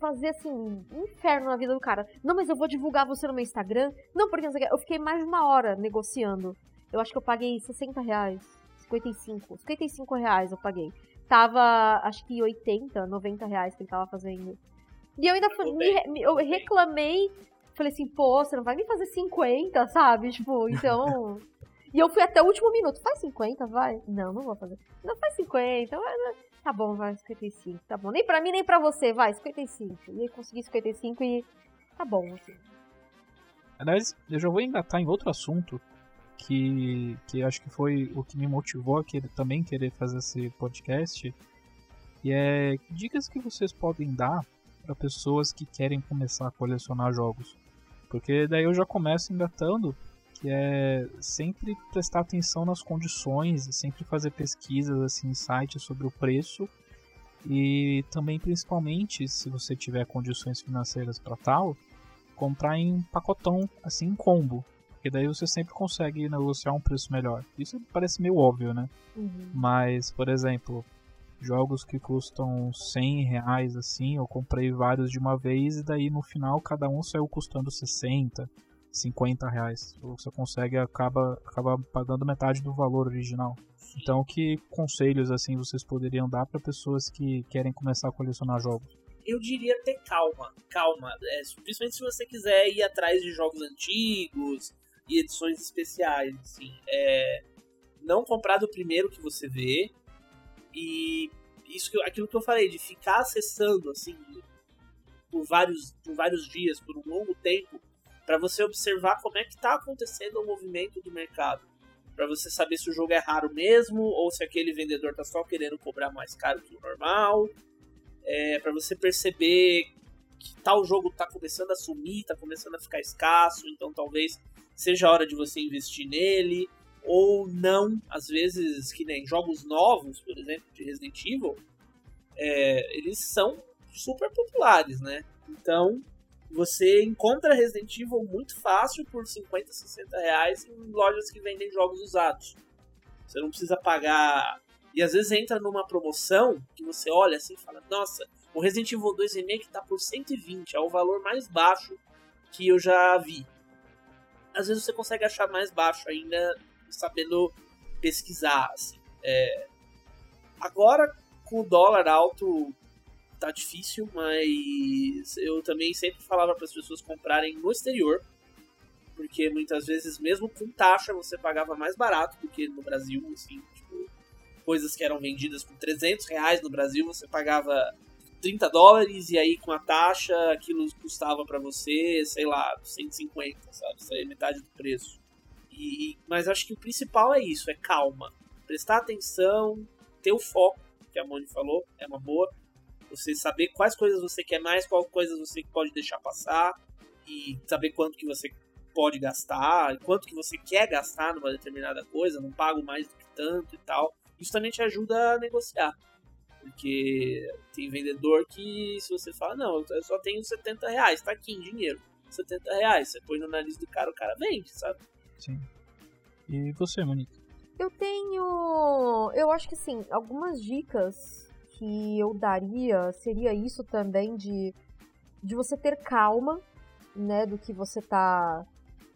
fazer, assim, um inferno na vida do cara. Não, mas eu vou divulgar você no meu Instagram. Não, porque não sei o quê. Eu fiquei mais de uma hora negociando. Eu acho que eu paguei 60 reais. 55. 55 reais eu paguei. Tava, acho que 80, 90 reais que ele tava fazendo. E eu ainda me- eu reclamei. Falei assim, pô, você não vai me fazer 50, sabe? Tipo, então. E eu fui até o último minuto. Faz 50, vai? Não, não vou fazer. Não, faz 50. vai, vai. Tá bom, vai, 55. Tá bom. Nem pra mim, nem pra você, vai, 55. E aí consegui 55 e. Tá bom, assim. Aliás, eu já vou engatar em outro assunto que, que acho que foi o que me motivou a querer, também querer fazer esse podcast. E é dicas que vocês podem dar para pessoas que querem começar a colecionar jogos. Porque daí eu já começo engatando, que é sempre prestar atenção nas condições sempre fazer pesquisas assim, em sites sobre o preço. E também, principalmente, se você tiver condições financeiras para tal, comprar em pacotão, assim, em combo. Porque daí você sempre consegue negociar um preço melhor. Isso parece meio óbvio, né? Uhum. Mas, por exemplo, jogos que custam 100 reais, assim, eu comprei vários de uma vez e daí no final cada um saiu custando 60, 50 reais. Você consegue, acaba, acaba pagando metade do valor original. Então, que conselhos, assim, vocês poderiam dar para pessoas que querem começar a colecionar jogos? eu diria ter calma, calma. É, principalmente se você quiser ir atrás de jogos antigos e edições especiais, assim. É, não comprar do primeiro que você vê e isso que, aquilo que eu falei de ficar acessando assim por vários por vários dias, por um longo tempo, para você observar como é que está acontecendo o movimento do mercado, para você saber se o jogo é raro mesmo ou se aquele vendedor está só querendo cobrar mais caro que o normal, é, para você perceber que tal jogo está começando a sumir, está começando a ficar escasso, então talvez seja a hora de você investir nele ou não. Às vezes, que nem jogos novos, por exemplo, de Resident Evil, é, eles são super populares, né? Então, você encontra Resident Evil muito fácil por 50, 60 reais em lojas que vendem jogos usados. Você não precisa pagar. E às vezes entra numa promoção que você olha assim e fala: Nossa, o Resident Evil 2 Remake tá por 120, é o valor mais baixo que eu já vi. Às vezes você consegue achar mais baixo ainda sabendo pesquisar. Assim. É... Agora, com o dólar alto, tá difícil, mas eu também sempre falava para as pessoas comprarem no exterior, porque muitas vezes, mesmo com taxa, você pagava mais barato do que no Brasil, assim, tipo, coisas que eram vendidas por 300 reais no Brasil, você pagava 30 dólares e aí com a taxa aquilo custava para você, sei lá, 150, sabe? Isso aí é metade do preço. E, mas acho que o principal é isso, é calma. Prestar atenção, ter o foco, que a Moni falou, é uma boa. Você saber quais coisas você quer mais, quais coisas você pode deixar passar e saber quanto que você pode gastar, quanto que você quer gastar numa determinada coisa, não pago mais do que tanto e tal. Isso também te ajuda a negociar. Porque tem vendedor que se você fala, não, eu só tenho 70 reais, tá aqui em dinheiro. 70 reais, você põe no nariz do cara, o cara vende, sabe? Sim. E você, Monique? Eu tenho. Eu acho que sim, algumas dicas que eu daria seria isso também de, de você ter calma, né, do que você tá.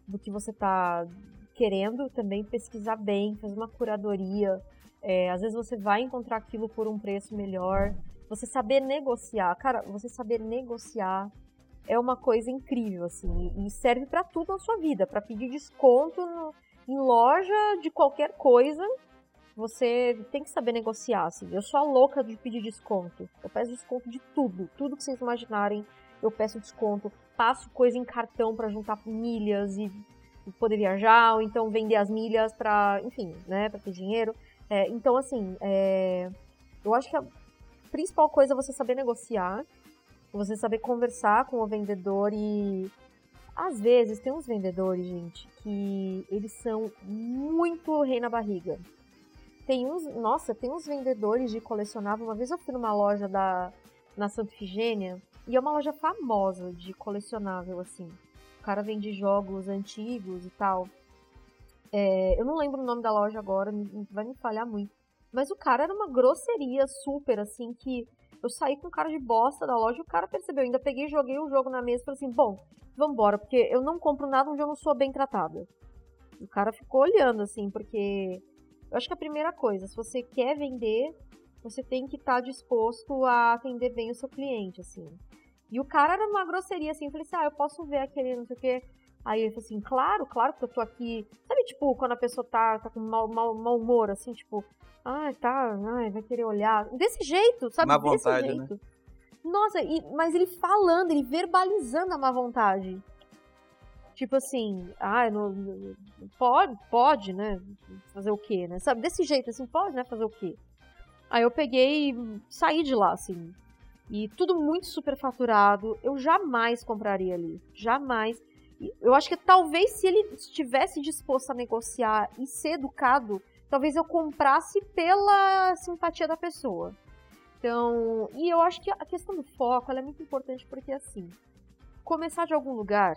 Do que você tá querendo também pesquisar bem, fazer uma curadoria. É, às vezes você vai encontrar aquilo por um preço melhor. Você saber negociar. Cara, você saber negociar é uma coisa incrível, assim, e serve para tudo na sua vida, para pedir desconto no, em loja de qualquer coisa. Você tem que saber negociar, assim. Eu sou a louca de pedir desconto. Eu peço desconto de tudo, tudo que vocês imaginarem. Eu peço desconto, passo coisa em cartão para juntar milhas e, poder viajar, ou então vender as milhas para, enfim, né, para ter dinheiro. É, então, assim, é, eu acho que a principal coisa é você saber negociar você saber conversar com o vendedor e às vezes tem uns vendedores, gente, que eles são muito rei na barriga. Tem uns, nossa, tem uns vendedores de colecionável. Uma vez eu fui numa loja da na Santa Ifigênia e é uma loja famosa de colecionável assim. O cara vende jogos antigos e tal. É, eu não lembro o nome da loja agora, vai me falhar muito. Mas o cara era uma grosseria super assim que eu saí com cara de bosta da loja e o cara percebeu. Eu ainda peguei, joguei o jogo na mesa e falei assim: bom, vambora, porque eu não compro nada onde eu não sou bem tratada. O cara ficou olhando, assim, porque eu acho que a primeira coisa, se você quer vender, você tem que estar tá disposto a atender bem o seu cliente, assim. E o cara era uma grosseria, assim, eu falei assim, ah, eu posso ver aquele, não sei o quê. Aí ele falou assim, claro, claro que eu tô aqui. Sabe, tipo, quando a pessoa tá, tá com mau, mau, mau humor, assim, tipo, ai, tá, ai, vai querer olhar. Desse jeito, sabe? Má Desse vontade, né? jeito. Nossa, e, mas ele falando, ele verbalizando a má vontade. Tipo assim, ai, não, pode, pode, né? Fazer o quê, né? Sabe, desse jeito, assim, pode, né? Fazer o quê? Aí eu peguei e saí de lá, assim. E tudo muito superfaturado. Eu jamais compraria ali. Jamais. Eu acho que talvez se ele estivesse disposto a negociar e ser educado, talvez eu comprasse pela simpatia da pessoa. Então, e eu acho que a questão do foco é muito importante porque assim, começar de algum lugar.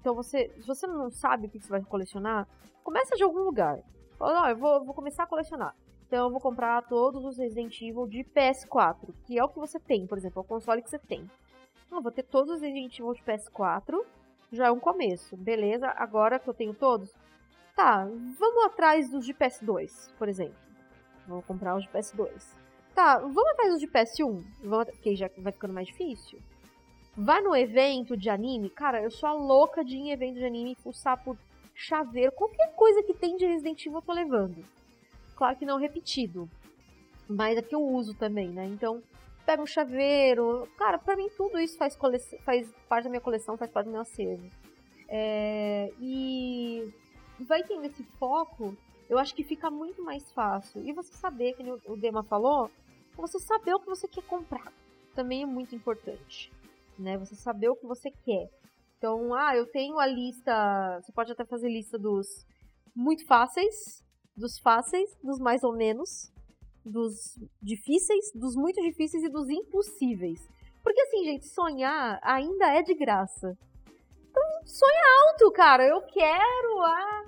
Então você, se você não sabe o que você vai colecionar, começa de algum lugar. Fala, não, eu vou, vou começar a colecionar. Então eu vou comprar todos os Resident Evil de PS4, que é o que você tem, por exemplo, é o console que você tem. Não, vou ter todos os Resident Evil de PS4, já é um começo. Beleza, agora que eu tenho todos, tá, vamos atrás dos de PS2, por exemplo. Vou comprar os de PS2. Tá, vamos atrás dos de PS1, vamos, porque já vai ficando mais difícil. Vai no evento de anime, cara, eu sou a louca de ir em evento de anime fuçar por chaveiro, qualquer coisa que tem de Resident Evil eu tô levando. Claro que não repetido, mas é que eu uso também, né? Então, pega um chaveiro. Cara, pra mim tudo isso faz, cole... faz parte da minha coleção, faz parte do meu acervo. É, e vai tendo esse foco, eu acho que fica muito mais fácil. E você saber, que o Dema falou, você saber o que você quer comprar também é muito importante. Né? Você saber o que você quer. Então, ah, eu tenho a lista. Você pode até fazer lista dos muito fáceis, dos fáceis, dos mais ou menos, dos difíceis, dos muito difíceis e dos impossíveis. Porque assim, gente, sonhar ainda é de graça. Então, sonha alto, cara. Eu quero a.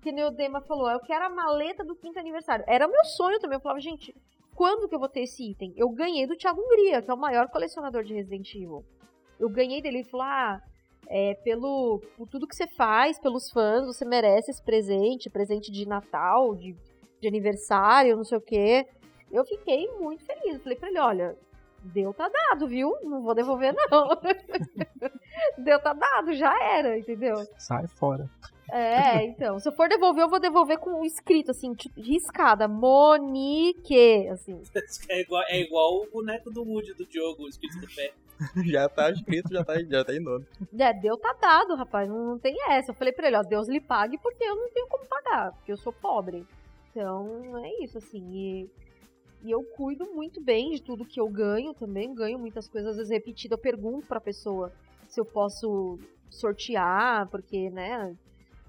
Que nem o Dema falou, eu quero a maleta do quinto aniversário. Era meu sonho também. Eu falava, gente, quando que eu vou ter esse item? Eu ganhei do Thiago Hungria, que é o maior colecionador de Resident Evil. Eu ganhei dele. Ele falou, ah, é, pelo, por tudo que você faz, pelos fãs, você merece esse presente, presente de Natal, de, de aniversário, não sei o quê. Eu fiquei muito feliz. Falei pra ele, olha, deu tá dado, viu? Não vou devolver, não. [laughs] deu tá dado, já era, entendeu? Sai fora. É, então. Se eu for devolver, eu vou devolver com um escrito, assim, tipo, riscada. Monique, assim. [laughs] É igual, é igual o boneco do Woody do Diogo, o escrito do pé. [laughs] já tá escrito, já tá, já tá em nome. É, deu tá dado, rapaz. Não, não tem essa. Eu falei pra ele, ó, Deus lhe pague porque eu não tenho como pagar, porque eu sou pobre. Então, é isso, assim. E e eu cuido muito bem de tudo que eu ganho também. Ganho muitas coisas, às vezes, repetidas. Eu pergunto pra pessoa se eu posso sortear, porque, né?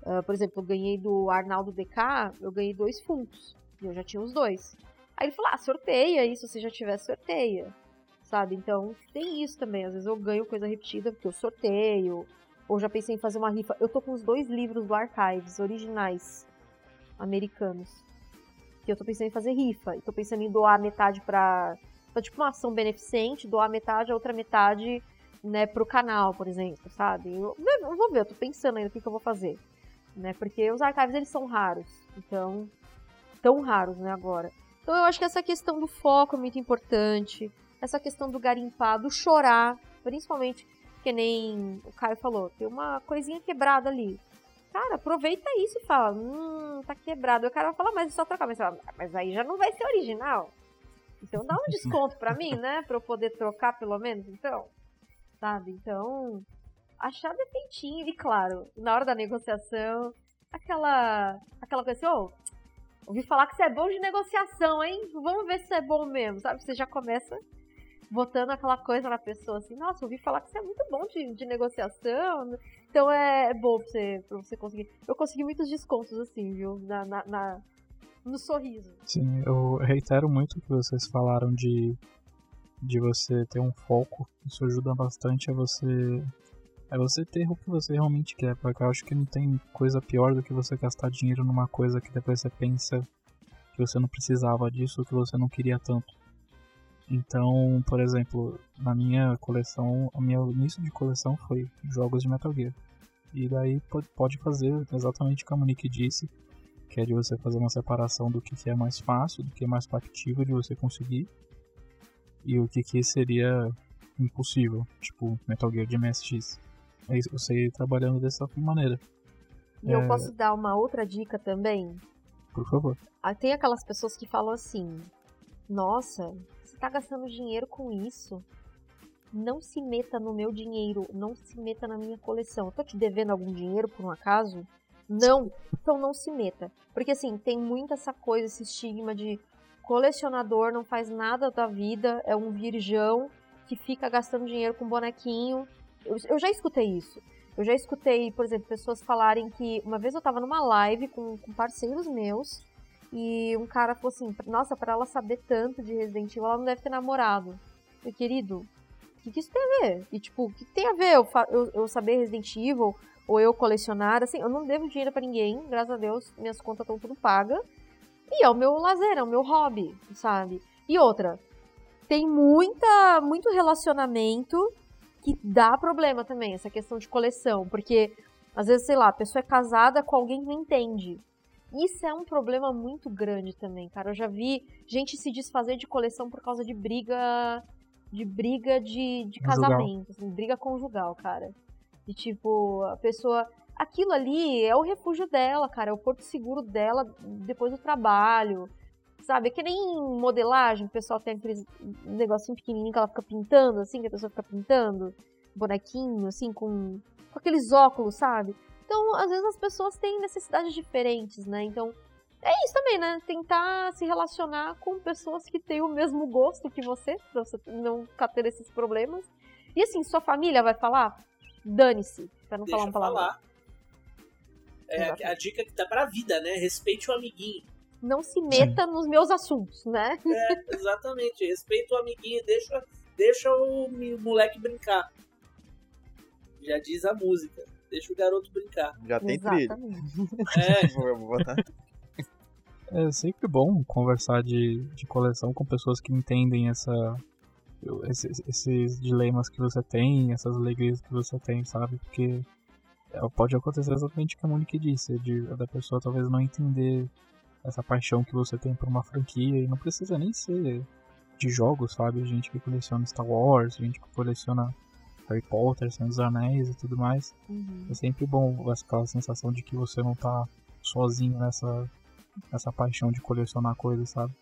Uh, por exemplo, eu ganhei do Arnaldo DK, eu ganhei dois fundos. E eu já tinha os dois. Aí ele falou: ah, sorteia isso, se já tiver, sorteia. Sabe? Então, tem isso também. Às vezes eu ganho coisa repetida porque eu sorteio. Ou já pensei em fazer uma rifa. Eu tô com os dois livros do Archives, originais, americanos que eu tô pensando em fazer rifa. E tô pensando em doar metade pra, pra tipo uma ação beneficente, doar metade, a outra metade, né, pro canal, por exemplo, sabe? Eu, eu vou ver, eu tô pensando ainda o que, que eu vou fazer. Né? Porque os archives, eles são raros. Então, tão raros, né, agora. Então eu acho que essa questão do foco é muito importante. Essa questão do garimpar, do chorar, principalmente, que nem o Caio falou, tem uma coisinha quebrada ali. Cara, aproveita isso e fala, hum, tá quebrado. O cara vai falar, mas é só trocar. Mas, fala, mas aí já não vai ser original. Então dá um desconto pra mim, né? Pra eu poder trocar pelo menos, então. Sabe? Então, achar defeitinho. E claro, na hora da negociação, aquela, aquela coisa assim, ô, oh, ouvi falar que você é bom de negociação, hein? Vamos ver se é bom mesmo, sabe? Você já começa botando aquela coisa na pessoa assim, nossa, ouvi falar que você é muito bom de, de negociação. Então é, é bom pra você, pra você conseguir. Eu consegui muitos descontos, assim, viu? Na, na, na, no sorriso. Sim, eu reitero muito o que vocês falaram de, de você ter um foco. Isso ajuda bastante a você. É você ter o que você realmente quer, porque eu acho que não tem coisa pior do que você gastar dinheiro numa coisa que depois você pensa que você não precisava disso, que você não queria tanto. Então, por exemplo, na minha coleção, o meu início de coleção foi jogos de Metal Gear. E daí pode fazer exatamente o que a Monique disse, que é de você fazer uma separação do que é mais fácil, do que é mais factível de você conseguir, e o que, que seria impossível, tipo Metal Gear de MSX. É isso, você ir trabalhando dessa maneira. E é... eu posso dar uma outra dica também? Por favor. Ah, tem aquelas pessoas que falam assim: Nossa, tá gastando dinheiro com isso, não se meta no meu dinheiro, não se meta na minha coleção. Eu tô te devendo algum dinheiro por um acaso? Não, então não se meta. Porque assim, tem muita essa coisa, esse estigma de colecionador não faz nada da vida, é um virgão que fica gastando dinheiro com bonequinho. Eu, eu já escutei isso. Eu já escutei, por exemplo, pessoas falarem que uma vez eu tava numa live com, com parceiros meus e um cara falou assim: Nossa, para ela saber tanto de Resident Evil, ela não deve ter namorado. Meu querido, o que, que isso tem a ver? E tipo, o que, que tem a ver eu, eu, eu, saber Resident Evil ou eu colecionar? Assim, eu não devo dinheiro para ninguém, graças a Deus, minhas contas estão tudo pagas. E é o meu lazer, é o meu hobby, sabe? E outra, tem muita, muito relacionamento que dá problema também, essa questão de coleção, porque às vezes, sei lá, a pessoa é casada com alguém que não entende. Isso é um problema muito grande também, cara. Eu já vi gente se desfazer de coleção por causa de briga. De briga de, de casamento, assim, briga conjugal, cara. De tipo, a pessoa. Aquilo ali é o refúgio dela, cara. É o porto seguro dela depois do trabalho. Sabe? É que nem modelagem, o pessoal tem aqueles negocinho pequenininho que ela fica pintando, assim, que a pessoa fica pintando. Bonequinho, assim, com com aqueles óculos, sabe? Então, às vezes as pessoas têm necessidades diferentes, né? Então, é isso também, né? Tentar se relacionar com pessoas que têm o mesmo gosto que você, pra você não ter esses problemas. E assim, sua família vai falar? Dane-se, pra não Deixa falar uma palavra. falar. É a, a dica que dá pra vida, né? Respeite o amiguinho. Não se meta nos meus assuntos, né? É, exatamente. Respeita o amiguinho, deixa, deixa o moleque brincar. Já diz a música. Deixa o garoto brincar. Já tem trilha. É, [laughs] Vou, vou botar. É sempre bom conversar de, de coleção com pessoas que entendem essa esses, esses dilemas que você tem, essas alegrias que você tem, sabe? Porque é, pode acontecer exatamente o que a Monique disse, de, da pessoa talvez não entender essa paixão que você tem por uma franquia e não precisa nem ser de jogos, sabe? Gente que coleciona Star Wars, gente que coleciona Harry Potter, Senhor dos Anéis e tudo mais. Uhum. É sempre bom aquela sensação de que você não tá sozinho nessa, nessa paixão de colecionar coisas, sabe?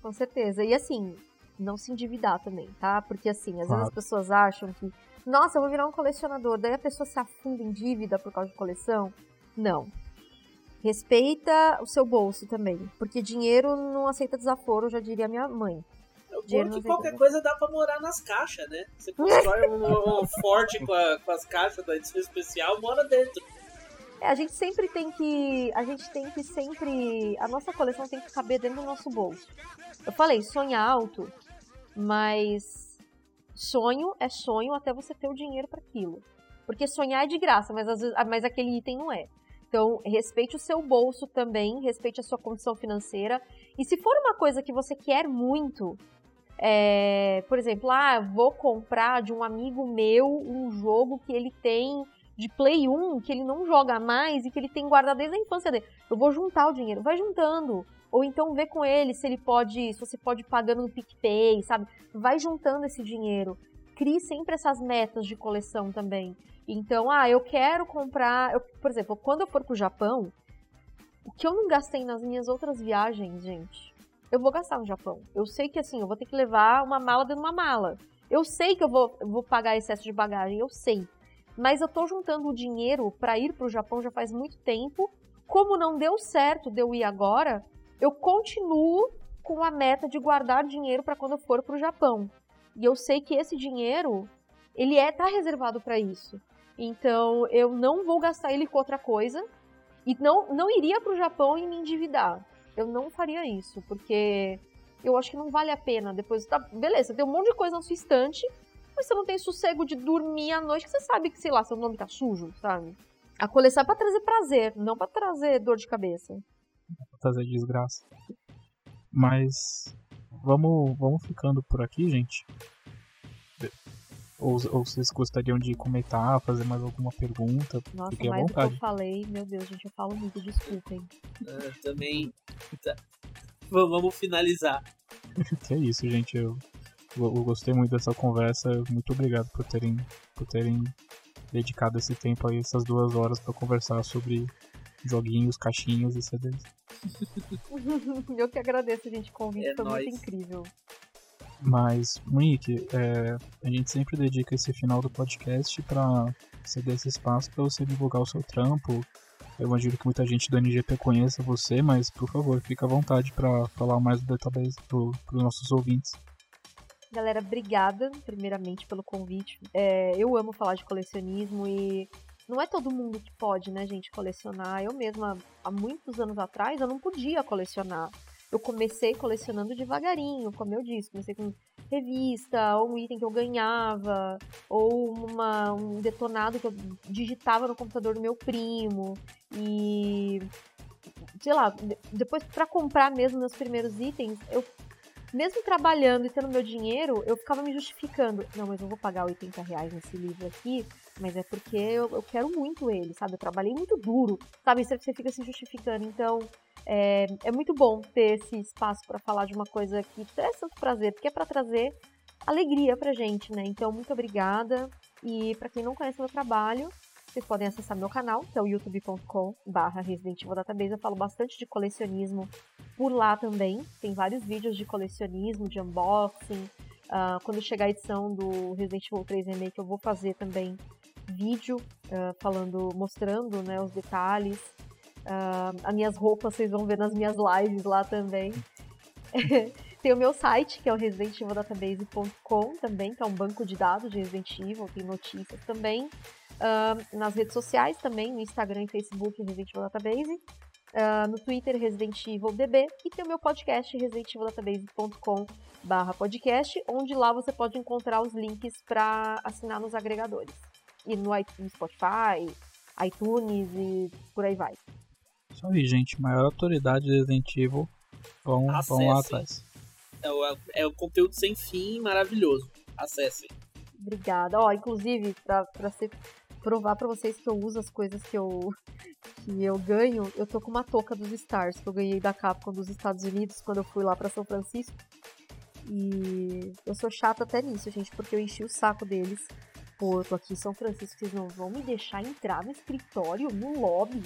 Com certeza. E assim, não se endividar também, tá? Porque assim, às Claro. vezes as pessoas acham que, nossa, eu vou virar um colecionador, daí a pessoa se afunda em dívida por causa de coleção. Não. Respeita o seu bolso também, porque dinheiro não aceita desaforo, já diria minha mãe. Dinheiro que qualquer aceita. coisa dá pra morar nas caixas, né? Você constrói um, um [laughs] forte com, a- com as caixas da edição especial, mora dentro. É, a gente sempre tem que. A gente tem que sempre. A nossa coleção tem que caber dentro do nosso bolso. Eu falei, sonha alto, mas sonho é sonho até você ter o dinheiro para aquilo. Porque sonhar é de graça, mas, às vezes, ah, mas aquele item não é. Então, respeite o seu bolso também, respeite a sua condição financeira. E se for uma coisa que você quer muito, é, por exemplo, ah, vou comprar de um amigo meu um jogo que ele tem de Play 1 que ele não joga mais e que ele tem guardado desde a infância dele. Eu vou juntar o dinheiro, vai juntando. Ou então vê com ele se ele pode, se você pode ir pagando no PicPay, sabe? Vai juntando esse dinheiro. Crie sempre essas metas de coleção também. Então, ah, eu quero comprar. eu- por exemplo, quando eu for pro Japão, o que eu não gastei nas minhas outras viagens, gente, eu vou gastar no Japão. Eu sei que assim, eu vou ter que levar uma mala dentro de uma mala. Eu sei que eu vou, vou pagar excesso de bagagem, eu sei. Mas eu tô juntando o dinheiro para ir pro Japão já faz muito tempo. Como não deu certo de eu ir agora, eu continuo com a meta de guardar dinheiro para quando eu for pro Japão. E eu sei que esse dinheiro, ele é tá reservado para isso. Então, eu não vou gastar ele com outra coisa e não não iria pro Japão e me endividar. Eu não faria isso, porque eu acho que não vale a pena depois, tá, beleza, tem um monte de coisa na sua estante, mas você não tem sossego de dormir à noite, que você sabe que, sei lá, seu nome tá sujo, sabe? A coleção é pra trazer prazer, não pra trazer dor de cabeça. Trazer desgraça. Mas vamos, vamos ficando por aqui, gente. Ou, ou vocês gostariam de comentar, fazer mais alguma pergunta? Nossa, Fiquem à mais do que vontade. eu falei, meu Deus, gente, eu falo muito, desculpem. Ah, também. Tá. Vamos finalizar. [laughs] Que é isso, gente. Eu, eu eu gostei muito dessa conversa. Muito obrigado por terem, por terem dedicado esse tempo aí, essas duas horas, para conversar sobre joguinhos, caixinhas e CDs. [laughs] eu que agradeço, gente, o convite, É foi muito nóis. incrível. Mas, Monique, é, a gente sempre dedica esse final do podcast para ceder esse espaço para você divulgar o seu trampo. Eu imagino que muita gente do NGP conheça você, mas por favor, fique à vontade para falar mais do database para os nossos ouvintes. Galera, obrigada, primeiramente, pelo convite. É, eu amo falar de colecionismo e não é todo mundo que pode, né, gente, colecionar. Eu mesma, há muitos anos atrás, eu não podia colecionar. Eu comecei colecionando devagarinho, como eu disse. Comecei com revista, ou um item que eu ganhava, ou uma, um detonado que eu digitava no computador do meu primo. E. Sei lá, de- depois pra comprar mesmo meus primeiros itens, eu mesmo trabalhando e tendo meu dinheiro, eu ficava me justificando. Não, mas eu vou pagar 80 reais nesse livro aqui, mas é porque eu, eu quero muito ele, sabe? Eu trabalhei muito duro, sabe? Você, você fica se justificando. Então, é, é muito bom ter esse espaço para falar de uma coisa que traz tanto prazer, porque é para trazer alegria pra gente, né? Então, muito obrigada. E para quem não conhece meu trabalho, vocês podem acessar meu canal, que é o youtube.com barra Resident Evil Database. Eu falo bastante de colecionismo por lá também. Tem vários vídeos de colecionismo, de unboxing. Ah, quando chegar a edição do Resident Evil 3 Remake, eu vou fazer também vídeo uh, falando, mostrando né, os detalhes. Uh, as minhas roupas vocês vão ver nas minhas lives lá também. [laughs] tem o meu site, que é o residentivildatabase.com também, que é um banco de dados de Resident Evil, tem notícias também. Uh, nas redes sociais também, no Instagram e Facebook, Resident Evil Database. Uh, no Twitter, Resident Evil DB. E tem o meu podcast, residentivildatabase.com barra podcast, onde lá você pode encontrar os links para assinar nos agregadores. E no Spotify, iTunes e por aí vai. Isso aí, gente. Maior autoridade de Resident Evil. Vão, vão lá atrás. É o, é o conteúdo sem fim maravilhoso. Acessem. Obrigada. Ó, inclusive, pra, pra ser, provar pra vocês que eu uso as coisas que eu, que eu ganho, eu tô com uma touca dos Stars, que eu ganhei da Capcom dos Estados Unidos quando eu fui lá pra São Francisco. E eu sou chata até nisso, gente, porque eu enchi o saco deles. Pô, eu tô aqui em São Francisco, vocês não vão me deixar entrar no escritório, no lobby,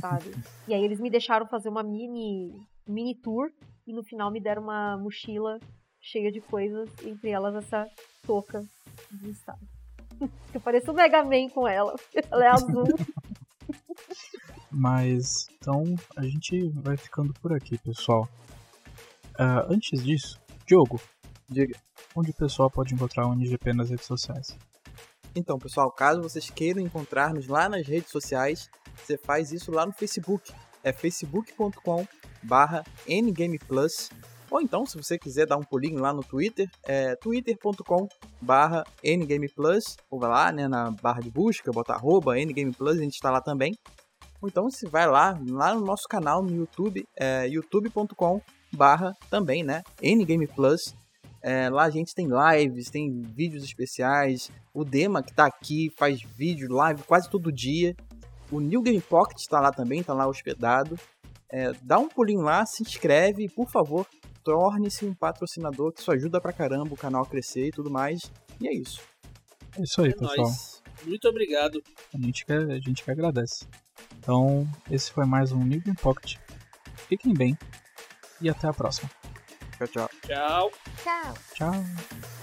sabe? e aí eles me deixaram fazer uma mini, mini tour e no final me deram uma mochila cheia de coisas, entre elas essa touca de estado. [laughs] Eu pareço o Mega Man com ela, [laughs] ela é azul. Mas então a gente vai ficando por aqui, pessoal. Uh, antes disso, Diogo, diga. Onde o pessoal pode encontrar o NGP nas redes sociais? Então, pessoal, caso vocês queiram encontrar-nos lá nas redes sociais, você faz isso lá no Facebook. É facebook.com barra ngameplus. Ou então, se você quiser dar um pulinho lá no Twitter, é twitter.com barra ngameplus. Ou vai lá né, na barra de busca, bota arroba ngameplus, a gente está lá também. Ou então, se vai lá, lá no nosso canal no YouTube, é youtube.com barra também, né? Ngame Plus. É, lá a gente tem lives, tem vídeos especiais. O Dema que tá aqui faz vídeo, live quase todo dia. O New Game Pocket está lá também, tá lá hospedado. É, dá um pulinho lá, se inscreve e, por favor, torne-se um patrocinador, que isso ajuda pra caramba o canal a crescer e tudo mais. E é isso. É isso aí, é pessoal. Nóis. Muito obrigado. A gente, que, a gente que agradece. Então, esse foi mais um New Game Pocket. Fiquem bem e até a próxima. Tchau, tchau. Tchau. Tchau. Tchau.